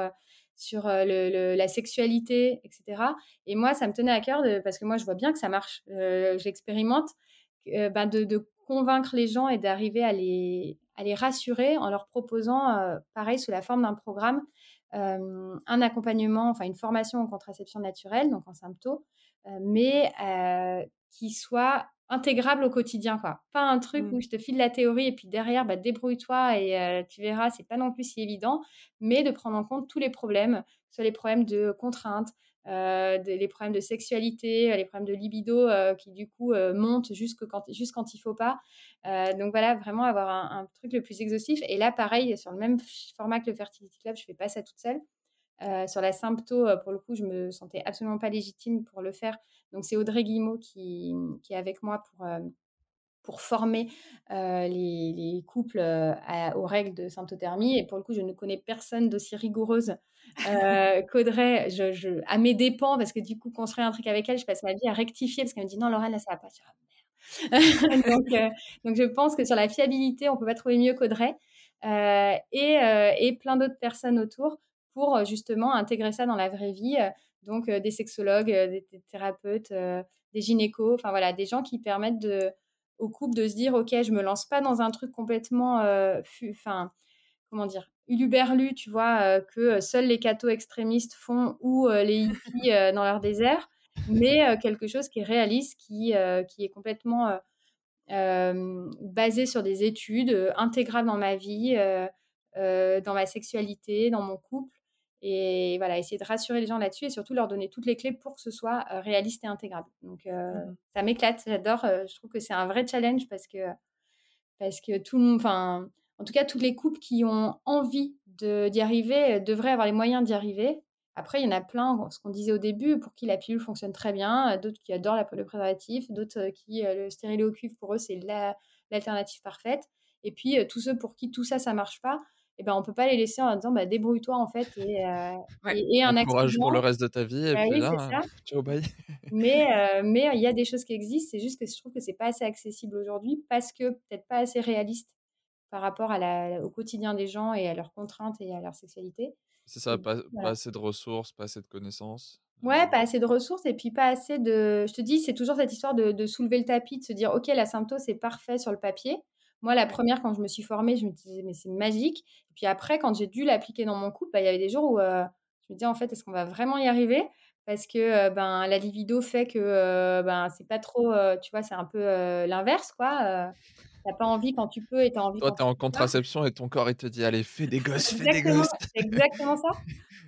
sur le, la sexualité, etc. Et moi, ça me tenait à cœur parce que moi, je vois bien que ça marche. J'expérimente. Ben de, convaincre les gens et d'arriver à les, à les rassurer en leur proposant, pareil, sous la forme d'un programme, un accompagnement, enfin une formation en contraception naturelle, donc en symptômes, mais qui soit intégrable au quotidien, quoi. Pas un truc mmh. où je te file la théorie et puis derrière, bah, débrouille-toi et tu verras, c'est pas non plus si évident, mais de prendre en compte tous les problèmes, soit les problèmes de contraintes, euh, les problèmes de sexualité, euh, les problèmes de libido euh, qui du coup montent juste quand, juste quand il faut pas. donc voilà, vraiment avoir un, truc le plus exhaustif. Et là, pareil, sur le même format que le Fertility Club, je fais pas ça toute seule. Sur la sympto, pour le coup, je me sentais absolument pas légitime pour le faire. Donc c'est Audrey Guillemot qui, qui est avec moi pour pour former les, couples aux règles de symptothermie. Et pour le coup, je ne connais personne d'aussi rigoureuse [laughs] qu'Audrey, je, à mes dépens, parce que du coup, construire un truc avec elle, je passe ma vie à rectifier, parce qu'elle me dit non, Lorraine, là, ça va pas. Je [laughs] donc, donc, je pense que sur la fiabilité, on peut pas trouver mieux qu'Audrey. et, et plein d'autres personnes autour pour justement intégrer ça dans la vraie vie. Donc, des sexologues, des, thérapeutes, des gynécos, enfin voilà, des gens qui permettent au couple de se dire ok je me lance pas dans un truc complètement enfin comment dire uluberlu tu vois que seuls les cathos extrémistes font ou les hippies dans leur désert mais quelque chose qui est réaliste qui qui est complètement basé sur des études intégrales dans ma vie dans ma sexualité dans mon couple et voilà, essayer de rassurer les gens là-dessus et surtout leur donner toutes les clés pour que ce soit réaliste et intégrable. Donc, mmh ça m'éclate, j'adore. je trouve que c'est un vrai challenge parce que, parce que tout le monde, enfin, en tout cas, tous les couples qui ont envie d'y arriver devraient avoir les moyens d'y arriver. Après, il y en a plein, ce qu'on disait au début, pour qui la pilule fonctionne très bien, d'autres qui adorent la, le préservatif, d'autres qui, le stérilet au cuivre, pour eux, c'est l'alternative parfaite. Et puis, tous ceux pour qui tout ça, ça marche pas, et ben on peut pas les laisser en disant bah, débrouille-toi en fait et, euh, [laughs] et, un courage pour le reste de ta vie et bah puis là, [laughs] ciao bye. [laughs] mais euh, mais il y a des choses qui existent c'est juste que je trouve que c'est pas assez accessible aujourd'hui parce que peut-être pas assez réaliste par rapport à la, au quotidien des gens et à leurs contraintes et à leur sexualité c'est ça pas, pas, assez de ressources pas assez de connaissances Ouais, pas assez de ressources et puis pas assez de. Je te dis, c'est toujours cette histoire de, de, soulever le tapis, de se dire, OK, la symptôme, c'est parfait sur le papier. Moi, la première, quand je me suis formée, je me disais, mais c'est magique. Et puis après, quand j'ai dû l'appliquer dans mon couple, bah, il y avait des jours où euh, je me disais, en fait, est-ce qu'on va vraiment y arriver? Parce que euh, ben, la libido fait que euh, ben, c'est pas trop, tu vois, c'est un peu l'inverse, quoi. T'as pas envie quand tu peux et t'as envie Toi, t'es en contraception et ton corps, il te dit, allez, fais des gosses, fais des gosses. C'est [laughs] exactement ça.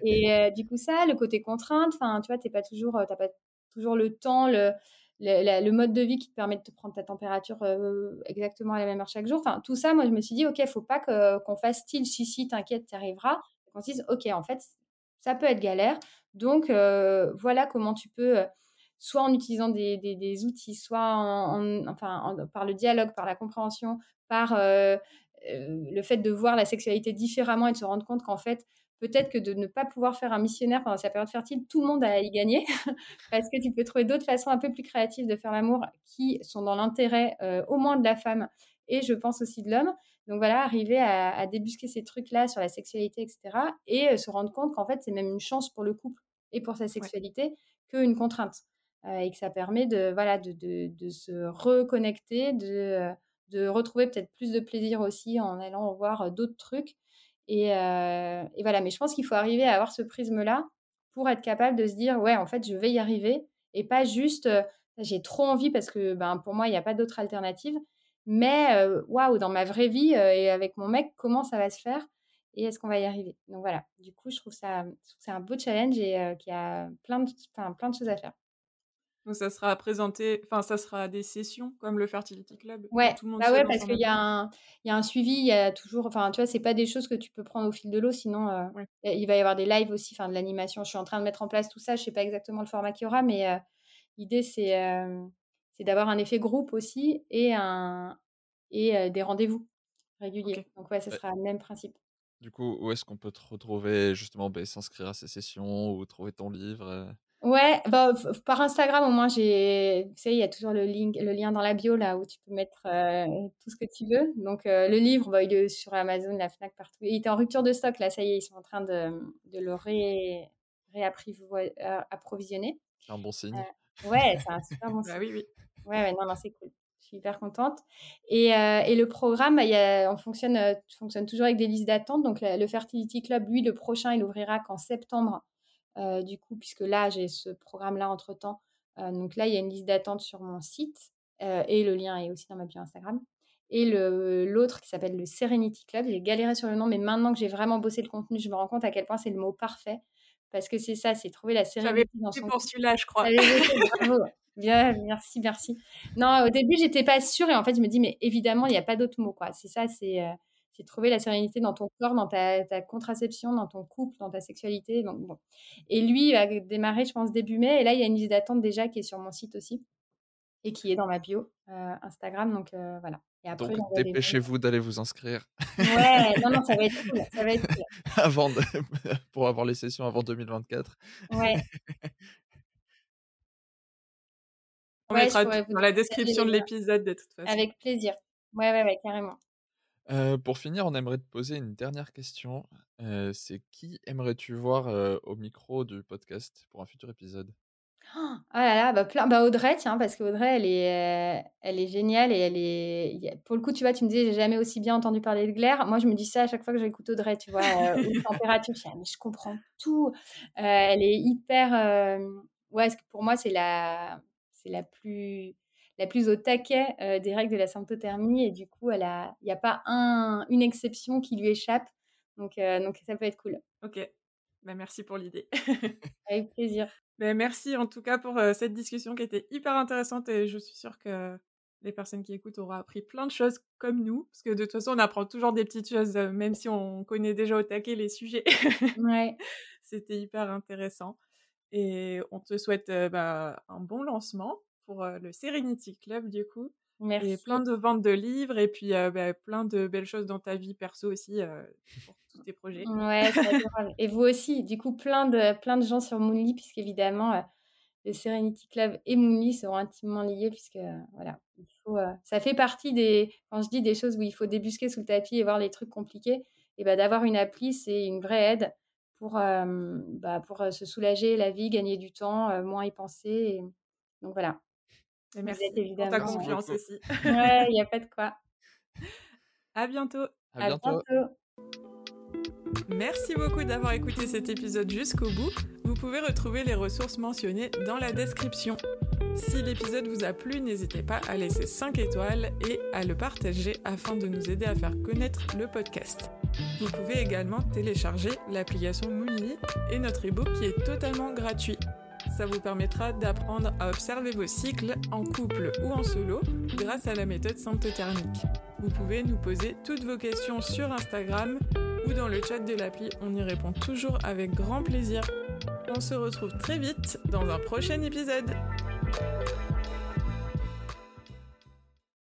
Et du coup, ça, le côté contrainte, enfin, tu vois, t'es pas toujours, t'as pas toujours le temps, le, le, mode de vie qui te permet de te prendre ta température euh, exactement à la même heure chaque jour. Enfin, tout ça, moi, je me suis dit, OK, faut pas qu'on fasse style, si, si, t'inquiète, tu arriveras. Qu'on se dise, OK, en fait, ça peut être galère. Donc, euh, voilà comment tu peux, euh, soit en utilisant des, des, outils, soit en, enfin, par le dialogue, par la compréhension, par le fait de voir la sexualité différemment et de se rendre compte qu'en fait, peut-être que de ne pas pouvoir faire un missionnaire pendant sa période fertile, tout le monde a à y gagner, [laughs] parce que tu peux trouver d'autres façons un peu plus créatives de faire l'amour qui sont dans l'intérêt euh, au moins de la femme et je pense aussi de l'homme. Donc voilà, arriver à, débusquer ces trucs-là sur la sexualité, etc. Et euh, se rendre compte qu'en fait, c'est même une chance pour le couple et pour sa sexualité qu'une contrainte. Euh, et que ça permet de, voilà, de, de, se reconnecter, de, de retrouver peut-être plus de plaisir aussi en allant voir d'autres trucs et, et, voilà, mais je pense qu'il faut arriver à avoir ce prisme-là pour être capable de se dire, ouais, en fait, je vais y arriver et pas juste, j'ai trop envie parce que ben, pour moi, il n'y a pas d'autre alternative. Mais waouh, dans ma vraie vie et avec mon mec, comment ça va se faire et est-ce qu'on va y arriver? Donc voilà, du coup, je trouve ça, c'est un beau challenge et qu'il y a plein de, plein de choses à faire. Donc ça sera présenté, enfin ça sera des sessions comme le Fertility Club. Ouais, tout le monde bah ouais, parce qu'il y, a un, y a un suivi, il y a toujours, enfin tu vois, c'est pas des choses que tu peux prendre au fil de l'eau, sinon euh, il va y avoir des lives aussi, enfin de l'animation. Je suis en train de mettre en place tout ça, je sais pas exactement le format qu'il y aura, mais euh, l'idée c'est euh, c'est d'avoir un effet groupe aussi et un et des rendez-vous réguliers. Donc ouais, ce sera le même principe. Du coup, où est-ce qu'on peut te retrouver justement, bah, s'inscrire à ces sessions ou trouver ton livre Ouais, bah, par Instagram, au moins, j'ai, tu sais, il y a toujours le, link, le lien dans la bio, là, où tu peux mettre euh, tout ce que tu veux. Donc, euh, le livre, bah, il est sur Amazon, la FNAC, partout. Il était en rupture de stock, là, ça y est, ils sont en train de, de le ré, réapprovisionner. C'est un bon signe. Euh, ouais, c'est un super bon [laughs] signe. bah oui, oui. Ouais, ouais, non, non, c'est cool. Je suis hyper contente. Et, et le programme, bah, y a, on fonctionne, fonctionne toujours avec des listes d'attente. Donc, le Fertility Club, lui, le prochain, il ouvrira qu'en septembre euh, du coup, puisque là, j'ai ce programme-là entre-temps. Euh, donc là, il y a une liste d'attente sur mon site euh, et le lien est aussi dans ma bio Instagram. Et l'autre qui s'appelle le Serenity Club, j'ai galéré sur le nom, mais maintenant que j'ai vraiment bossé le contenu, je me rends compte à quel point c'est le mot parfait. Parce que c'est ça, c'est trouver la sérénité dans son... pour celui-là, je crois. Bien, merci, merci. Non, au début, j'étais pas sûre et en fait, je me dis, mais évidemment, il n'y a pas d'autre mot, quoi. C'est ça, c'est c'est trouver la sérénité dans ton corps, dans ta, contraception, dans ton couple, dans ta sexualité. Donc, bon. Et lui il va démarrer, je pense, début mai. Et là, il y a une liste d'attente déjà qui est sur mon site aussi et qui est dans ma bio Instagram. Donc voilà. Et après, Donc dépêchez-vous d'aller vous inscrire. Ouais, non, non, ça va être cool. Ça va être cool. [laughs] avant [laughs] pour avoir les sessions avant 2024. Ouais. On mettra dans la description de l'épisode de toute façon. Avec plaisir. Ouais, ouais, ouais, carrément. Pour finir, on aimerait te poser une dernière question. c'est qui aimerais-tu voir au micro du podcast pour un futur épisode? Oh là là, bah, plein, bah Audrey, tiens, parce qu'Audrey, elle est, elle est géniale et elle est. Pour le coup, tu vois, tu me disais, j'ai jamais aussi bien entendu parler de glaire. Moi, je me dis ça à chaque fois que j'écoute Audrey, tu vois, euh, température. Je, mais je comprends tout. elle est hyper. Ouais, pour moi, c'est la, c'est la plus, la plus au taquet des règles de la symptothermie et du coup, il n'y a pas un, une exception qui lui échappe. Donc, donc ça peut être cool. Ok. Bah, merci pour l'idée. [laughs] Avec plaisir. Ben, merci en tout cas pour cette discussion qui était hyper intéressante et je suis sûre que les personnes qui écoutent auront appris plein de choses comme nous, parce que de toute façon, on apprend toujours des petites choses, même si on connaît déjà au taquet les sujets. [laughs] Ouais. C'était hyper intéressant. Et on te souhaite bah, un bon lancement pour le Serenity Club, du coup. Merci. Et plein de ventes de livres et puis bah, plein de belles choses dans ta vie perso aussi pour tous tes projets. Ouais, Et vous aussi, du coup, plein de, plein de gens sur Moonly, puisqu'évidemment, le Serenity Club et Moonly seront intimement liés, puisque voilà, il faut, ça fait partie des, quand je dis des choses où il faut débusquer sous le tapis et voir les trucs compliqués, et bah, d'avoir une appli, c'est une vraie aide pour, bah, pour se soulager la vie, gagner du temps, moins y penser. Donc voilà. Merci pour ta confiance aussi. [laughs] Ouais, il n'y a pas de quoi. À bientôt. À bientôt. Merci beaucoup d'avoir écouté cet épisode jusqu'au bout. Vous pouvez retrouver les ressources mentionnées dans la description. Si l'épisode vous a plu, n'hésitez pas à laisser 5 étoiles et à le partager afin de nous aider à faire connaître le podcast. Vous pouvez également télécharger l'application Moonly et notre ebook qui est totalement gratuit. Ça vous permettra d'apprendre à observer vos cycles en couple ou en solo grâce à la méthode symptothermique. Vous pouvez nous poser toutes vos questions sur Instagram ou dans le chat de l'appli, on y répond toujours avec grand plaisir. On se retrouve très vite dans un prochain épisode.